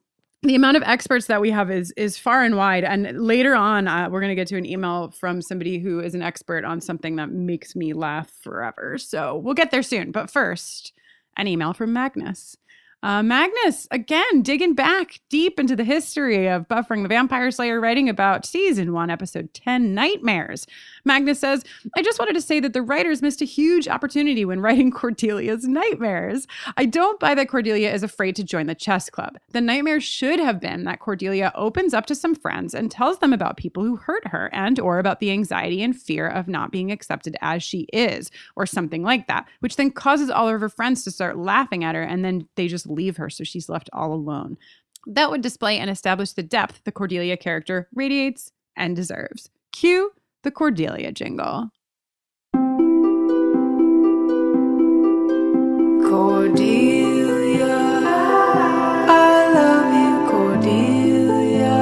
the amount of experts that we have is is far and wide. And later on, uh, we're going to get to an email from somebody who is an expert on something that makes me laugh forever. So we'll get there soon. But first, an email from Magnus. Uh, Magnus, again, digging back deep into the history of Buffering the Vampire Slayer, writing about season one, episode 10, Nightmares. Magnus says, I just wanted to say that the writers missed a huge opportunity when writing Cordelia's Nightmares. I don't buy that Cordelia is afraid to join the chess club. The nightmare should have been that Cordelia opens up to some friends and tells them about people who hurt her and or about the anxiety and fear of not being accepted as she is or something like that, which then causes all of her friends to start laughing at her and then they just leave her so she's left all alone. That would display and establish the depth the Cordelia character radiates and deserves. Cue the Cordelia jingle. Cordelia, I love you, Cordelia.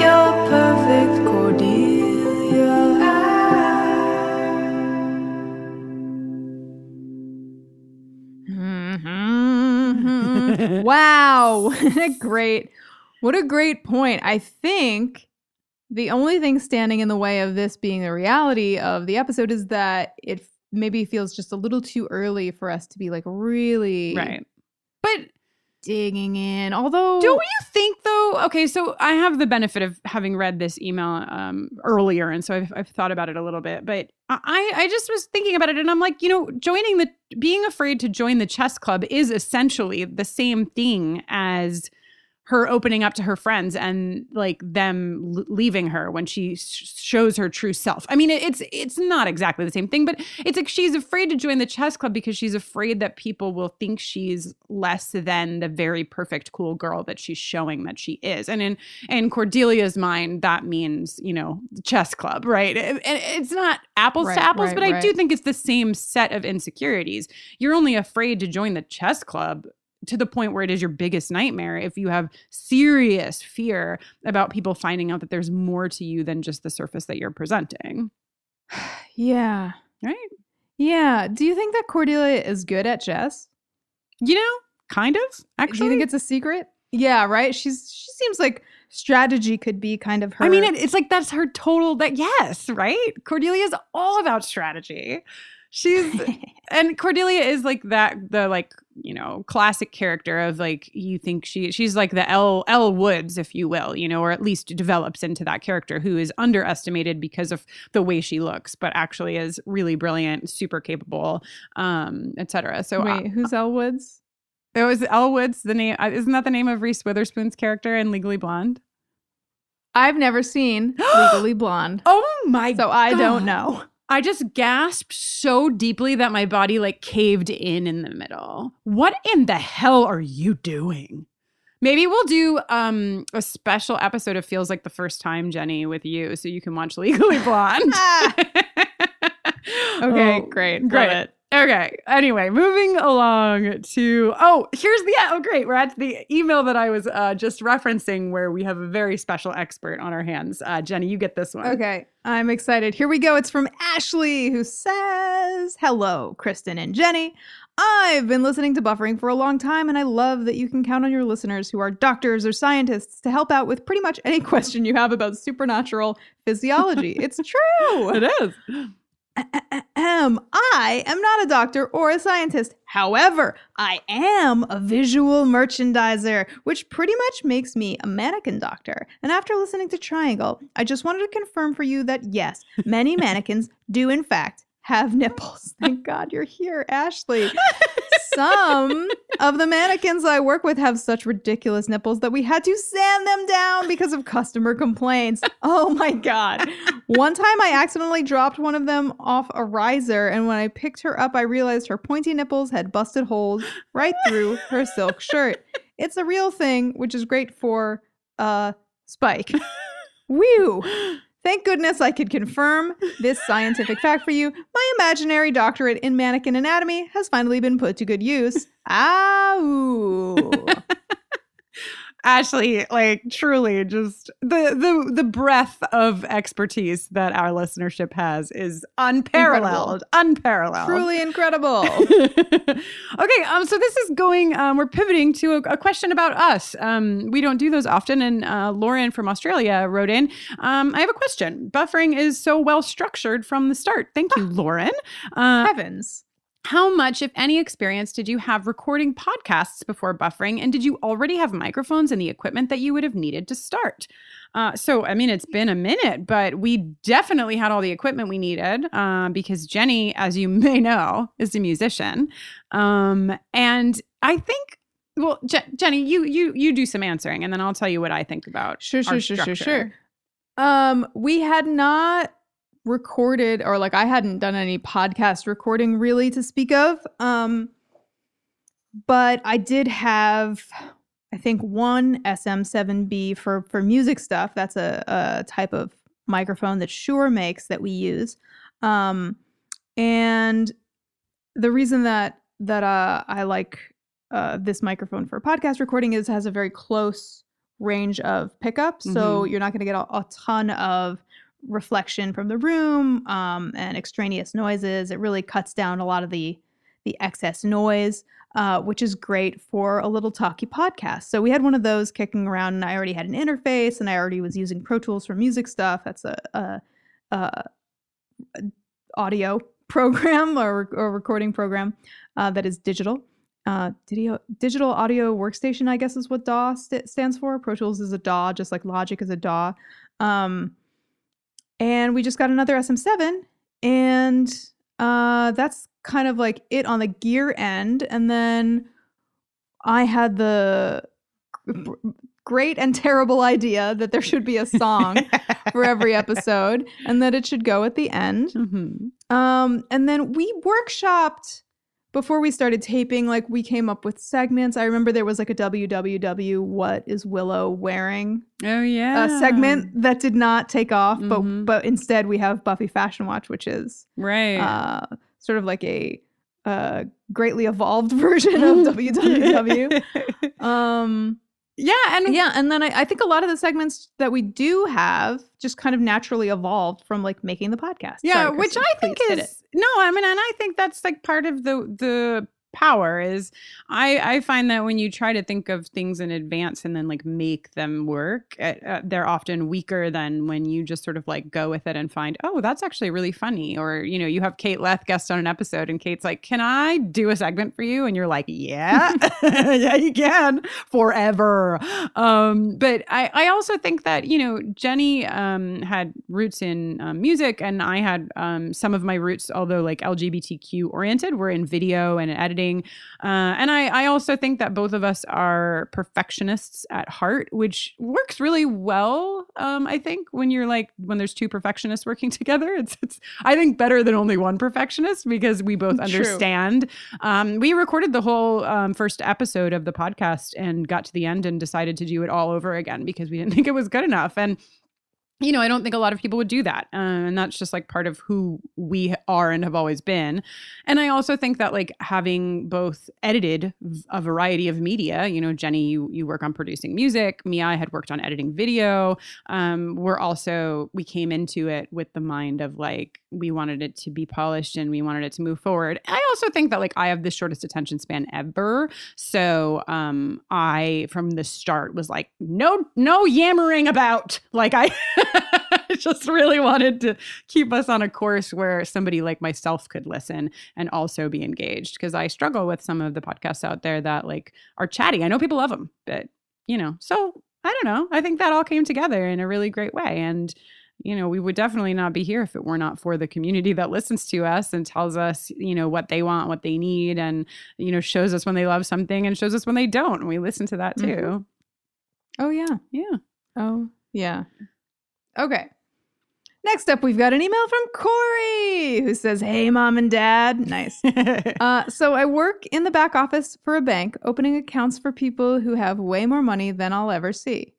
You're perfect, Cordelia. Mhm. wow. great. What a great point. I think the only thing standing in the way of this being the reality of the episode is that it maybe feels just a little too early for us to be like really Right. But digging in. Although Don't you think though? Okay, so I have the benefit of having read this email um, earlier, and so I've, I've thought about it a little bit. But I, I just was thinking about it, and I'm like, you know, joining the being afraid to join the chess club is essentially the same thing as her opening up to her friends and like them l- leaving her when she sh- shows her true self. I mean, it, it's it's not exactly the same thing, but it's like she's afraid to join the chess club because she's afraid that people will think she's less than the very perfect cool girl that she's showing that she is. And in in Cordelia's mind, that means you know the chess club, right? And it's not apples Right, to apples, right, but I do think it's the same set of insecurities. You're only afraid to join the chess club to the point where it is your biggest nightmare if you have serious fear about people finding out that there's more to you than just the surface that you're presenting. Yeah. Right? Yeah. Do you think that Cordelia is good at chess? You know, kind of. Actually, Do you think it's a secret? Yeah, right? She's she seems like strategy could be kind of her I mean, it, it's like that's her total. That yes, right? Cordelia is all about strategy. She's and Cordelia is like that. The like you know classic character of like you think she she's like the Elle Woods, if you will, you know, or at least develops into that character who is underestimated because of the way she looks, but actually is really brilliant, super capable, um, etc. So Wait, who's Elle Woods? it was Elle Woods. The name uh, isn't that the name of Reese Witherspoon's character in Legally Blonde? I've never seen Legally Blonde, Oh my god. so I don't know. I just gasped so deeply that my body like caved in in the middle. What in the hell are you doing? Maybe we'll do um a special episode of Feels Like the First Time, Jenny, with you so you can watch Legally Blonde. Okay, Oh, great. Great. Okay. Anyway, moving along to oh, here's the oh great. We're at the email that I was uh, just referencing where we have a very special expert on our hands. Uh, Jenny, you get this one. Okay, I'm excited. Here we go. It's from Ashley, who says, Hello, Kristin and Jenny. I've been listening to Buffering for a long time, and I love that you can count on your listeners who are doctors or scientists to help out with pretty much any question you have about supernatural physiology. it's true. It is. I am not a doctor or a scientist. However, I am a visual merchandiser, which pretty much makes me a mannequin doctor. And after listening to Triangle, I just wanted to confirm for you that yes, many mannequins do in fact have nipples. Thank God you're here, Ashley. Some of the mannequins I work with have such ridiculous nipples that we had to sand them down because of customer complaints. Oh my God. One time I accidentally dropped one of them off a riser, and when I picked her up, I realized her pointy nipples had busted holes right through her silk shirt. It's a real thing, which is great for uh Spike. Whew. Thank goodness I could confirm this scientific fact for you. My imaginary doctorate in mannequin anatomy has finally been put to good use. Ow. Ashley, like truly just the the the breadth of expertise that our listenership has is unparalleled. Unparalleled. Truly incredible. okay, um, so this is going. Um, we're pivoting to a, a question about us. Um, we don't do those often, and uh, Lauren from Australia wrote in. Um, I have a question. Buffering is so well structured from the start. Thank you, Lauren. Uh, Heavens. How much, if any, experience did you have recording podcasts before buffering? And did you already have microphones and the equipment that you would have needed to start? Uh, so, I mean, it's been a minute, but we definitely had all the equipment we needed uh, because Jenny, as you may know, is a musician. Um, and I think, well, Je- Jenny, you you you do some answering, and then I'll tell you what I think about. Sure, sure, sure, sure, sure. Um, we had not recorded or like I hadn't done any podcast recording really to speak of. Um, but I did have I think one SM7B for for music stuff. That's a, a type of microphone that Shure makes that we use. Um, and the reason that that uh, I like uh, this microphone for podcast recording is it has a very close range of pickup, so you're not going to get a, a ton of reflection from the room um, and extraneous noises. It really cuts down a lot of the the excess noise, uh, which is great for a little talky podcast. So we had one of those kicking around, and I already had an interface, and I already was using Pro Tools for music stuff. That's a, a, a audio program or, or recording program uh, that is digital. Uh, digital, digital audio workstation, I guess, is what DAW st- stands for. Pro Tools is a DAW, just like Logic is a DAW. Um, and we just got another SM7, and uh, that's kind of like it on the gear end. And then I had the great and terrible idea that there should be a song for every episode and that it should go at the end. Mhm. Um, and then we workshopped before we started taping, like we came up with segments. I remember there was like a WWW What is Willow Wearing Oh yeah, uh, segment that did not take off, Mhm. but but instead we have Buffy Fashion Watch, which is right? uh, sort of like a uh, greatly evolved version of WWW. Um, yeah, and yeah, and then I, I think a lot of the segments that we do have just kind of naturally evolved from like making the podcast. Yeah, Sorry, which I think is no, I mean, and I think that's like part of the the power is I I find that when you try to think of things in advance and then like make them work, uh, uh, they're often weaker than when you just sort of like go with it and find oh that's actually really funny or you know you have Kate Leth guest on an episode and Kate's like can I do a segment for you? And you're like yeah yeah you can forever. Um but I I also think that you know Jenny um had roots in um, music and I had um some of my roots although like LGBTQ oriented were in video and editing uh, and I, I also think that both of us are perfectionists at heart, which works really well Um, I think when you're like when there's two perfectionists working together, it's it's I think better than only one perfectionist because we both understand. Um, we recorded the whole um, first episode of the podcast and got to the end and decided to do it all over again because we didn't think it was good enough. And you know, I don't think a lot of people would do that. Um, and that's just like part of who we are and have always been. And I also think that like having both edited a variety of media, you know, Jenny, you, you work on producing music. Me, I had worked on editing video. Um, we're also, we came into it with the mind of like, we wanted it to be polished and we wanted it to move forward. I also think that like I have the shortest attention span ever. So um, I, from the start, was like, no, no yammering about. Like I, just really wanted to keep us on a course where somebody like myself could listen and also be engaged because I struggle with some of the podcasts out there that like are chatty. I know people love them, but you know, so I don't know. I think that all came together in a really great way and you know, we would definitely not be here if it were not for the community that listens to us and tells us, you know, what they want, what they need, and, you know, shows us when they love something and shows us when they don't. And we listen to that too. Mhm. Oh, yeah. Yeah. Oh, yeah. Okay. Next up, we've got an email from Corey who says, Hey, mom and dad. Nice. Uh, so I work in the back office for a bank, opening accounts for people who have way more money than I'll ever see.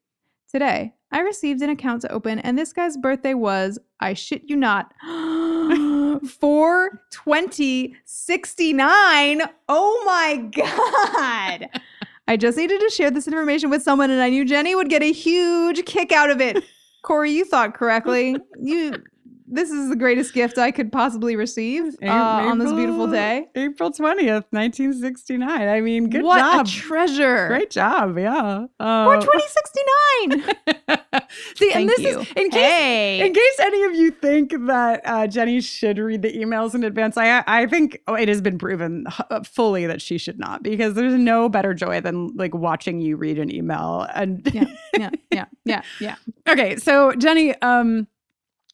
Today, I received an account to open, and this guy's birthday was, I shit you not, 42069. Oh my God. I just needed to share this information with someone, and I knew Jenny would get a huge kick out of it. Corey, you thought correctly. You, this is the greatest gift I could possibly receive uh, on this beautiful day. April 20th, 1969. I mean, good what job. a treasure! Great job. Yeah. Uh, For 2069. See, and this you. is in case Hey. in case any of you think that uh, Jenny should read the emails in advance, I I think oh, it has been proven uh, fully that she should not because there's no better joy than like watching you read an email and yeah, yeah, yeah, yeah, yeah. okay so jenny um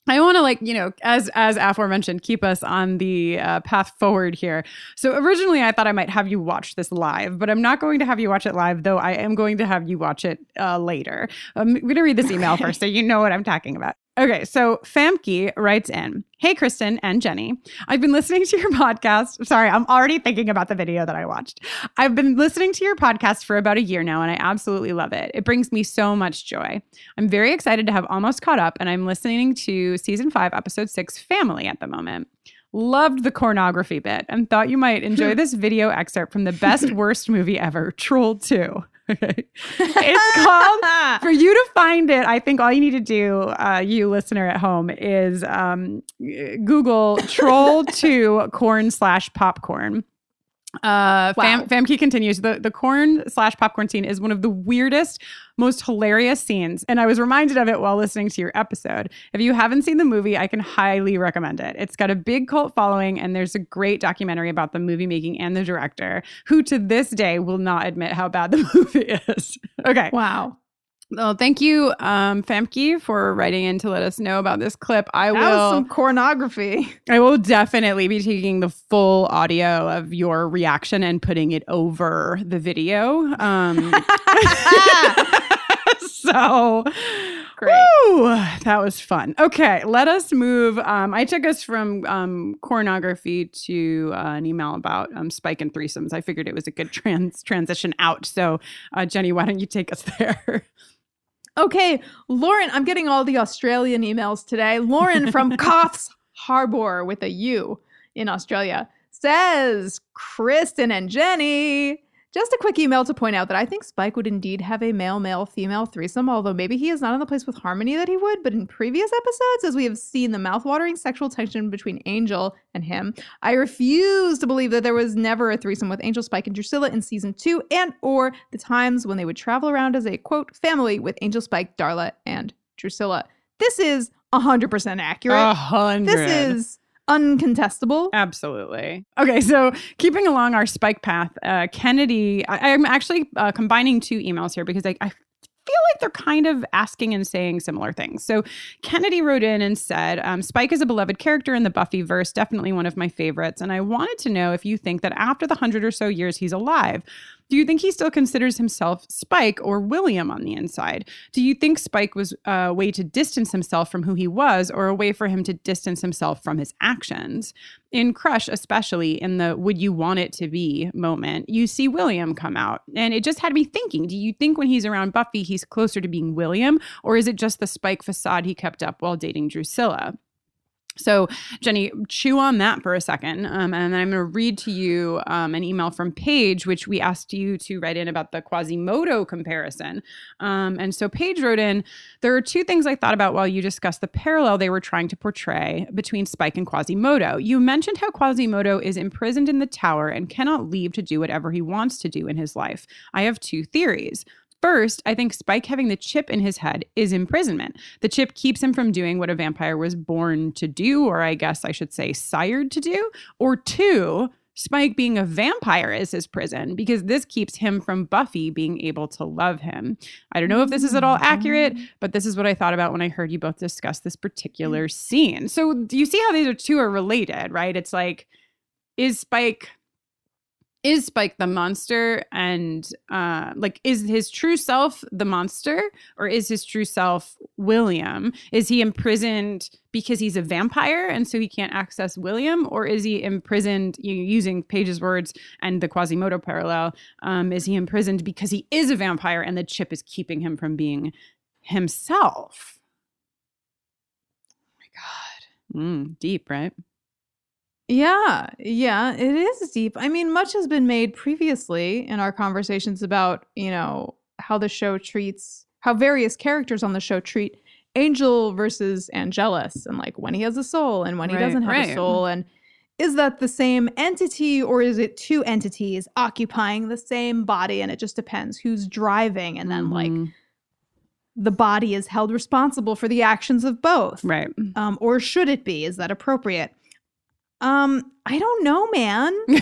I want to like you know as as aforementioned keep us on the uh, path forward here. So originally I thought I might have you watch this live, but I'm not going to have you watch it live. Though I am going to have you watch it uh, later. Um, I'm going to read this email first, so you know what I'm talking about. Okay, so Famke writes in Hey, Kristin and Jenny. I've been listening to your podcast. Sorry, I'm already thinking about the video that I watched. I've been listening to your podcast for about a year now, and I absolutely love it. It brings me so much joy. I'm very excited to have almost caught up, and I'm listening to season five, episode six, Family at the moment. Loved the pornography bit and thought you might enjoy this video excerpt from the best worst movie ever, Troll 2. Okay. It's called for you to find it, I think all you need to do, uh, you listener at home, is um, Google troll two corn slash popcorn. Uh, Fam- Famke continues the the corn slash popcorn scene is one of the weirdest, most hilarious scenes, and I was reminded of it while listening to your episode. If you haven't seen the movie, I can highly recommend it. It's got a big cult following, and there's a great documentary about the movie making and the director, who to this day will not admit how bad the movie is. okay, Wow. Well, thank you, um, Famke, for writing in to let us know about this clip. I That was will. some pornography. I will definitely be taking the full audio of your reaction and putting it over the video. Um, so Great. Woo! that was fun. Okay, let us move. Um, I took us from um, pornography to uh, an email about um, spike and threesomes. I figured it was a good trans transition out. So, uh, Jenny, why don't you take us there? Okay, Lauren, I'm getting all the Australian emails today. Lauren from Coffs Harbour with a U in Australia says, Kristin and Jenny. Just a quick email to point out that I think Spike would indeed have a male male female threesome, although maybe he is not in the place with Harmony that he would. But in previous episodes, as we have seen the mouthwatering sexual tension between Angel and him, I refuse to believe that there was never a threesome with Angel, Spike, and Drusilla in season two, and or the times when they would travel around as a quote family with Angel, Spike, Darla, and Drusilla. This is 100% accurate. A hundred. this is uncontestable. Absolutely. Okay, so keeping along our spike path, uh, Kennedy, I, I'm actually uh, combining two emails here because I, I feel like they're kind of asking and saying similar things. So Kennedy wrote in and said, um, Spike is a beloved character in the Buffy verse, definitely one of my favorites. And I wanted to know if you think that after the hundred or so years he's alive, Do you think he still considers himself Spike or William on the inside? Do you think Spike was a way to distance himself from who he was or a way for him to distance himself from his actions? In Crush, especially in the would you want it to be moment, you see William come out. And it just had me thinking do you think when he's around Buffy, he's closer to being William, or is it just the Spike facade he kept up while dating Drusilla? So, Jenny, chew on that for a second. Um, and then I'm going to read to you um, an email from Paige, which we asked you to write in about the Quasimodo comparison. Um, and so, Paige wrote in There are two things I thought about while you discussed the parallel they were trying to portray between Spike and Quasimodo. You mentioned how Quasimodo is imprisoned in the tower and cannot leave to do whatever he wants to do in his life. I have two theories. First, I think Spike having the chip in his head is imprisonment. The chip keeps him from doing what a vampire was born to do, or I guess I should say, sired to do. Or two, Spike being a vampire is his prison because this keeps him from Buffy being able to love him. I don't know if this is at all accurate, mm-hmm. but this is what I thought about when I heard you both discuss this particular mm. scene. So, do you see how these are two are related, right? It's like, is Spike is Spike the monster and uh like is his true self the monster or is his true self William? Is he imprisoned because he's a vampire and so he can't access William or is he imprisoned you know, using Paige's words and the Quasimodo parallel um is he imprisoned because he is a vampire and the chip is keeping him from being himself? Oh my god. Mm, deep, right? Yeah, yeah, it is deep. I mean, much has been made previously in our conversations about, you know, how the show treats, how various characters on the show treat Angel versus Angelus, and like when he has a soul and when he Right, doesn't have right. a soul. And is that the same entity or is it two entities occupying the same body? And it just depends who's driving. And then, like, Mhm. the body is held responsible for the actions of both. right. Um, or should it be? Is that appropriate? Um, I don't know, man.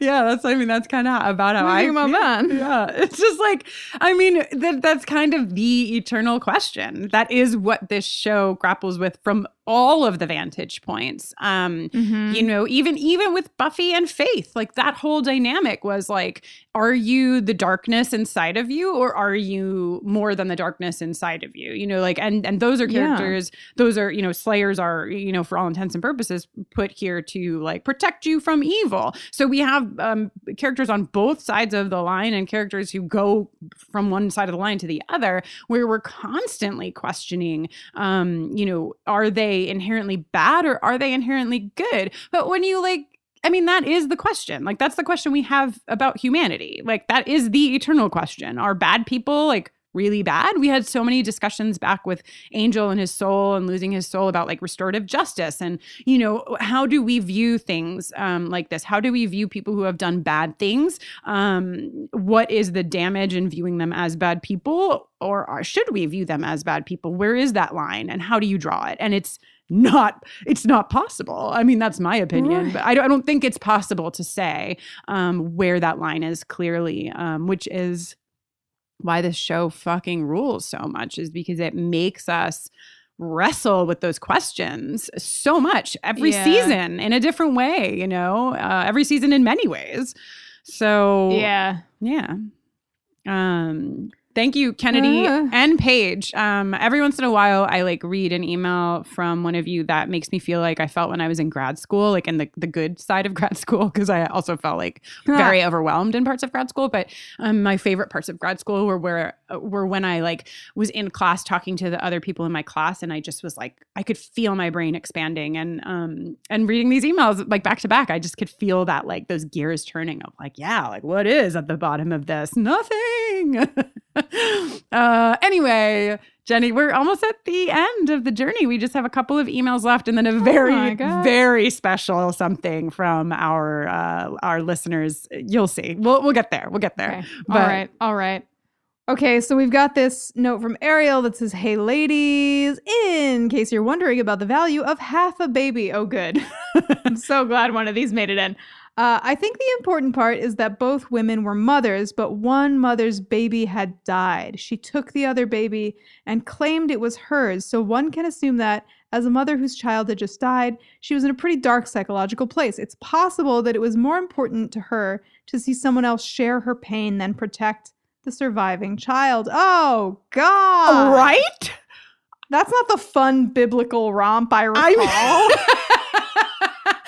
yeah, that's I mean that's kind of about how I think about Yeah, it's just like I mean that that's kind of the eternal question. That is what this show grapples with from all of the vantage points. Um Mhm. you know even even with buffy and faith like that whole dynamic was like are you the darkness inside of you or are you more than the darkness inside of you you know like and and those are Yeah. characters those are you know slayers are you know for all intents and purposes put here to like protect you from evil so we have um characters on both sides of the line and characters who go from one side of the line to the other where we're constantly questioning um you know are they inherently bad or are they inherently good but when you like I mean, that is the question. Like, that's the question we have about humanity. Like, that is the eternal question. Are bad people like really bad? We had so many discussions back with Angel and his soul and losing his soul about like restorative justice. And, you know, how do we view things um, like this? How do we view people who have done bad things? Um, what is the damage in viewing them as bad people? Or are, should we view them as bad people? Where is that line? And how do you draw it? And it's not it's not possible i mean that's my opinion but I don't, I don't think it's possible to say um, where that line is clearly um, which is why this show fucking rules so much is because it makes us wrestle with those questions so much every Yeah. season in a different way you know uh, every season in many ways so yeah. yeah. Um thank you Kennedy Uh. and Paige. Um every once in a while I like read an email from one of you that makes me feel like I felt when I was in grad school, like in the the good side of grad school because I also felt like very overwhelmed in parts of grad school, but um my favorite parts of grad school were where uh, were when I like was in class talking to the other people in my class and I just was like I could feel my brain expanding and um and reading these emails like back to back. I just could feel that like those gears turning of like yeah like what is at the bottom of this? Nothing uh anyway Jenny we're almost at the end of the journey we just have a couple of emails left and then a very God. very special something from our uh our listeners you'll see we'll we'll get there we'll get there Okay. But- all right. All right. Okay, so we've got this note from Ariel that says, Hey, ladies, in case you're wondering about the value of half a baby. Oh, good. I'm so glad one of these made it in. Uh, I think the important part is that both women were mothers, but one mother's baby had died. She took the other baby and claimed it was hers. So one can assume that, as a mother whose child had just died, she was in a pretty dark psychological place. It's possible that it was more important to her to see someone else share her pain than protect the surviving child. Oh, God. right? That's not the fun biblical romp I recall.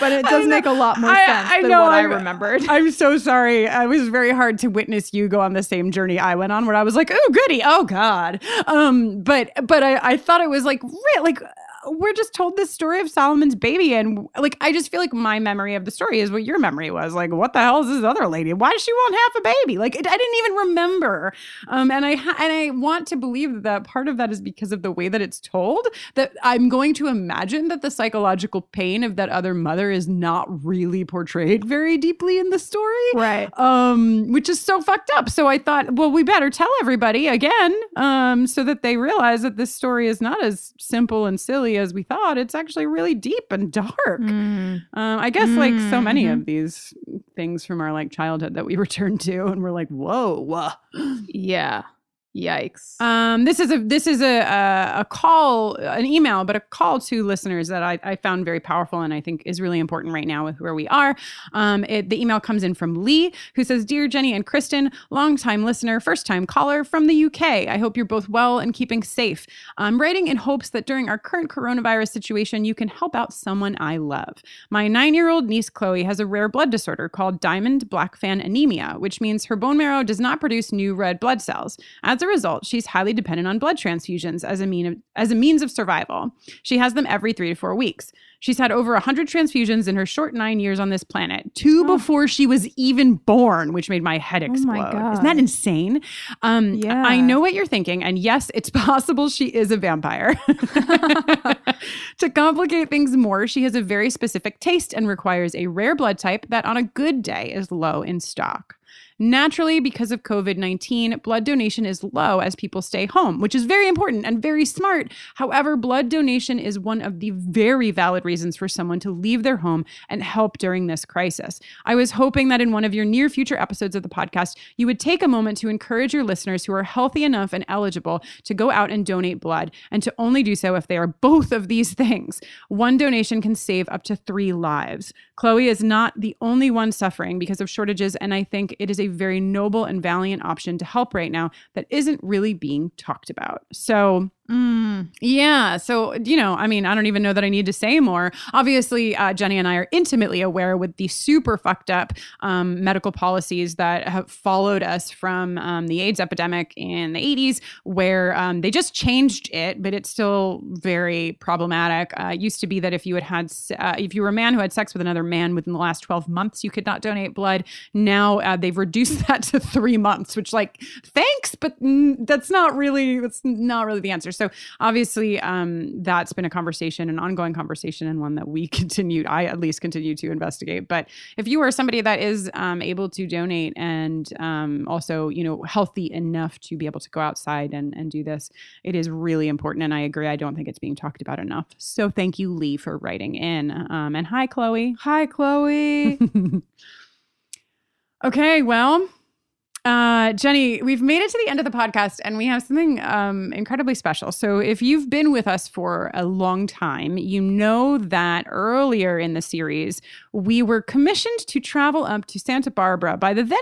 I but it does make a lot more sense I than know, what I, I'm- remembered. I'm so sorry. It was very hard to witness you go on the same journey I went on, where I was like, "Oh, goody, oh God." Um, but but I, I thought it was like like we're just told this story of Solomon's baby, and like I just feel like my memory of the story is what your memory was. Like, what the hell is this other lady? Why does she want half a baby? Like, it, I didn't even remember. Um, and I and I want to believe that, that part of that is because of the way that it's told. That I'm going to imagine that the psychological pain of that other mother is not really portrayed very deeply in the story right. um which is so fucked up so i thought well we better tell everybody again um so that they realize that this story is not as simple and silly as we thought it's actually really deep and dark Mm. um i guess like so many Mhm. of these things from our like childhood that we return to and we're like whoa uh. Yeah. Yikes. Um, this is a this is a, a a call, an email, but a call to listeners that I, I found very powerful and I think is really important right now with where we are. Um, it, the email comes in from Lee, who says, "Dear Jenny and Kristin, longtime listener, first time caller from the UK. I hope you're both well and keeping safe. I'm writing in hopes that during our current coronavirus situation, you can help out someone I love. My nine year old niece Chloe has a rare blood disorder called Diamond-Blackfan anemia, which means her bone marrow does not produce new red blood cells. As a result, she's highly dependent on blood transfusions as a mean of, as a means of survival. She has them every 3 to 4 weeks. She's had over 100 transfusions in her short 9 years on this planet, two Oh. before she was even born, which made my head Oh explode. my Isn't that insane? Um Yeah. I know what you're thinking and yes, it's possible she is a vampire. to complicate things more, she has a very specific taste and requires a rare blood type that on a good day is low in stock. Naturally, because of COVID 19, blood donation is low as people stay home, which is very important and very smart. However, blood donation is one of the very valid reasons for someone to leave their home and help during this crisis. I was hoping that in one of your near future episodes of the podcast, you would take a moment to encourage your listeners who are healthy enough and eligible to go out and donate blood, and to only do so if they are both of these things. One donation can save up to three lives. Chloe is not the only one suffering because of shortages, and I think it is a very noble and valiant option to help right now that isn't really being talked about. So, Mm. yeah. So, you know, I mean, I don't even know that I need to say more. Obviously, uh, Jenny and I are intimately aware with the super fucked up um, medical policies that have followed us from um, the AIDS epidemic in the 80s, where um, they just changed it, but it's still very problematic. Uh, it used to be that if you had had, uh, if you were a man who had sex with another man within the last 12 months, you could not donate blood. Now uh, they've reduced that to three months, which, like, thanks, but that's not really, that's not really the answer. So obviously, um, that's been a conversation, an ongoing conversation, and one that we continued, I at least continue to investigate. But if you are somebody that is um, able to donate and um, also, you know, healthy enough to be able to go outside and, and do this, it is really important. And I agree. I don't think it's being talked about enough. So thank you, Lee, for writing in. Um, and hi, Chloe. Hi, Chloe. okay, well, uh, Jenny, we've made it to the end of the podcast and we have something um, incredibly special. So, if you've been with us for a long time, you know that earlier in the series, we were commissioned to travel up to Santa Barbara by the then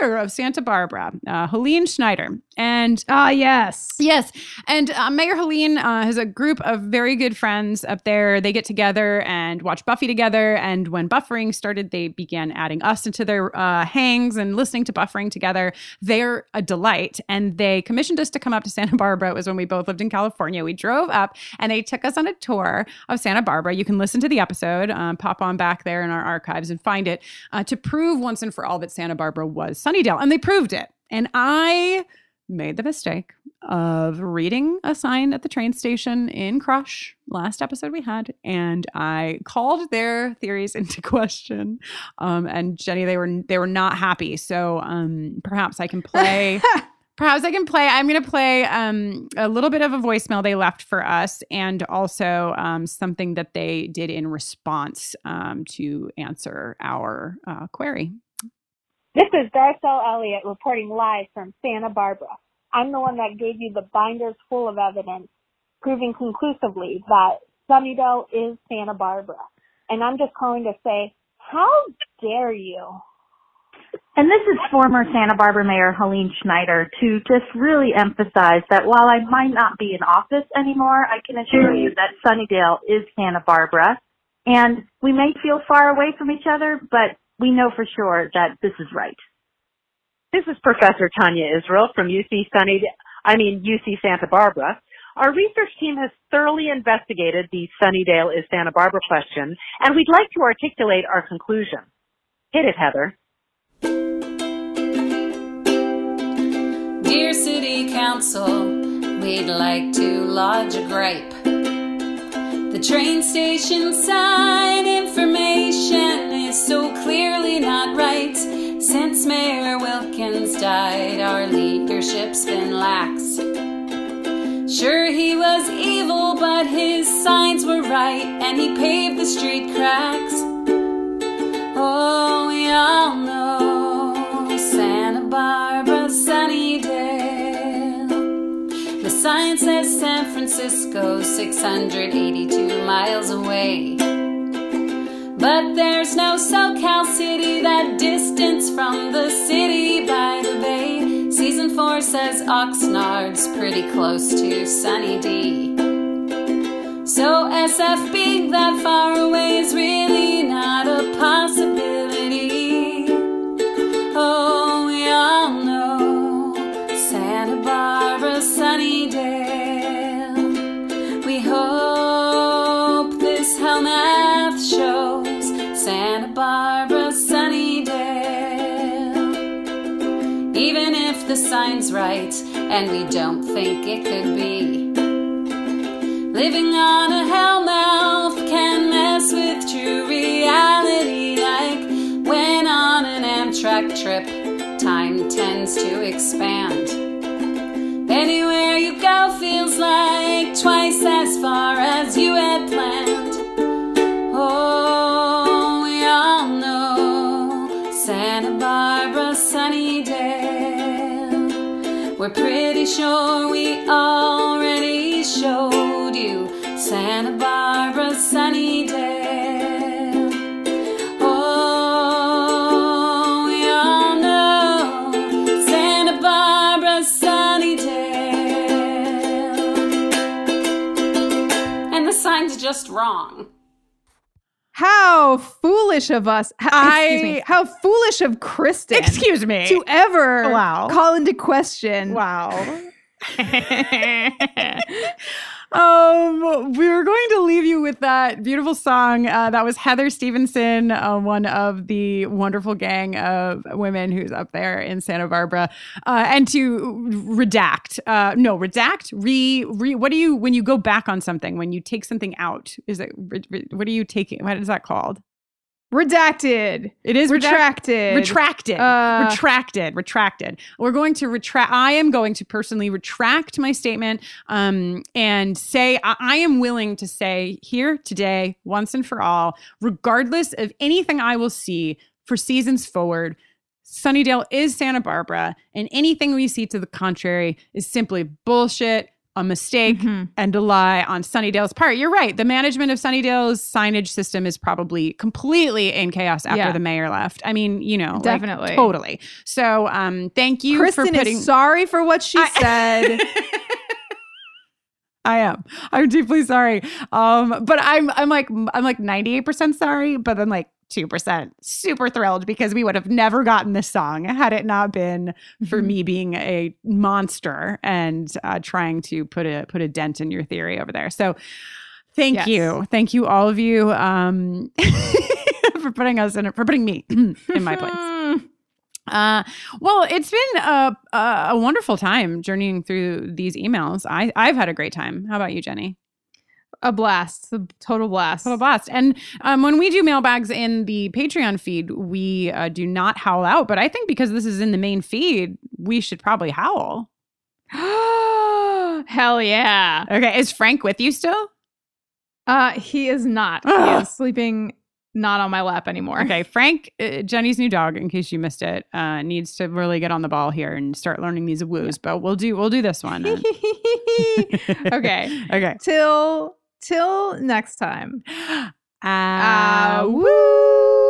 mayor of Santa Barbara, uh, Helene Schneider. And Ah, yes. Yes. And uh, Mayor Helene uh, has a group of very good friends up there. They get together and watch Buffy together. And when buffering started, they began adding us into their uh, hangs and listening to buffering together. They're a delight. And they commissioned us to come up to Santa Barbara. It was when we both lived in California. We drove up and they took us on a tour of Santa Barbara. You can listen to the episode, um, pop on back there in our archives and find it uh, to prove once and for all that Santa Barbara was Sunnydale. And they proved it. And I made the mistake of reading a sign at the train station in Crush last episode we had, and I called their theories into question. Um, and Jenny, they were they were not happy. So um, perhaps I can play Perhaps I can play. I'm going to play um, a little bit of a voicemail they left for us, and also um, something that they did in response um, to answer our uh, query. This is Darcel Elliott reporting live from Santa Barbara. I'm the one that gave you the binders full of evidence proving conclusively that Sunnydale is Santa Barbara. And I'm just calling to say, how dare you? And this is former Santa Barbara Mayor Helene Schneider to just really emphasize that while I might not be in office anymore, I can assure you that Sunnydale is Santa Barbara. And we may feel far away from each other, but we know for sure that this is right. This is Professor Tania Israel from UC Sunny, I mean UC Santa Barbara. Our research team has thoroughly investigated the Sunnydale is Santa Barbara question, and we'd like to articulate our conclusion. Hit it, Heather. Dear City Council, we'd like to lodge a gripe. The train station sign information clearly not right. Since Mayor Wilkins died, our leadership's been lax. Sure, he was evil, but his signs were right, and he paved the street cracks. Oh, we all know Santa Barbara, Sunnydale. The sign says San Francisco, 682 miles away. But there's no SoCal city that distance from the city by the bay. Season 4 says Oxnard's pretty close to Sunny D. So SF being that far away is really not a possibility. Right and we don't think it could be. Living on a hellmouth can mess with true reality, like when on an Amtrak trip, time tends to expand. Anywhere you go feels like twice as far as you had planned. We're pretty sure we already showed you Santa Barbara, Sunnydale. Oh, we all know Santa Barbara, Sunnydale. And the sign's just wrong. How foolish of us. How, excuse me. I- How foolish of Kristin. Excuse me. To ever Wow. call into question. Wow. um, we were going to leave you with that beautiful song. Uh, that was Heather Stevenson, uh, one of the wonderful gang of women who's up there in Santa Barbara. Uh, and to redact, uh, no, redact, re, re, what do you, when you go back on something, when you take something out, is it, re, re- what are you taking? What is that called? Redacted. It is retracted. retracted Uh, retracted retracted we're going to retract i am going to personally retract my statement um, and say I-, I am willing to say here today once and for all regardless of anything i will see for seasons forward sunnydale is santa barbara and anything we see to the contrary is simply bullshit a mistake Mhm. and a lie on Sunnydale's part. You're right. The management of Sunnydale's signage system is probably completely in chaos after Yeah. the mayor left. I mean, you know, like, Definitely. totally. So, um, thank you Kristin for putting. is sorry for what she I- said. I am. I'm deeply sorry. Um, but I'm I'm like I'm like 98% sorry, but then like 2% super thrilled because we would have never gotten this song had it not been for Mhm. me being a monster and uh, trying to put a put a dent in your theory over there. So thank Yes. you. Thank you all of you um for putting us in for putting me in my place. Uh, well, it's been a, a, a wonderful time journeying through these emails. I, I've had a great time. How about you, Jenny? A blast. A total blast. Total blast. And um, when we do mailbags in the Patreon feed, we uh, do not howl out. But I think because this is in the main feed, we should probably howl. Hell yeah. Okay, is Frank with you still? Uh, he is not. He is sleeping not on my lap anymore. Okay, Frank, uh, Jenny's new dog, in case you missed it, uh, needs to really get on the ball here and start learning these woos. But we'll do we'll do this one. okay. okay. Till Till next time. Ah, uh, woo!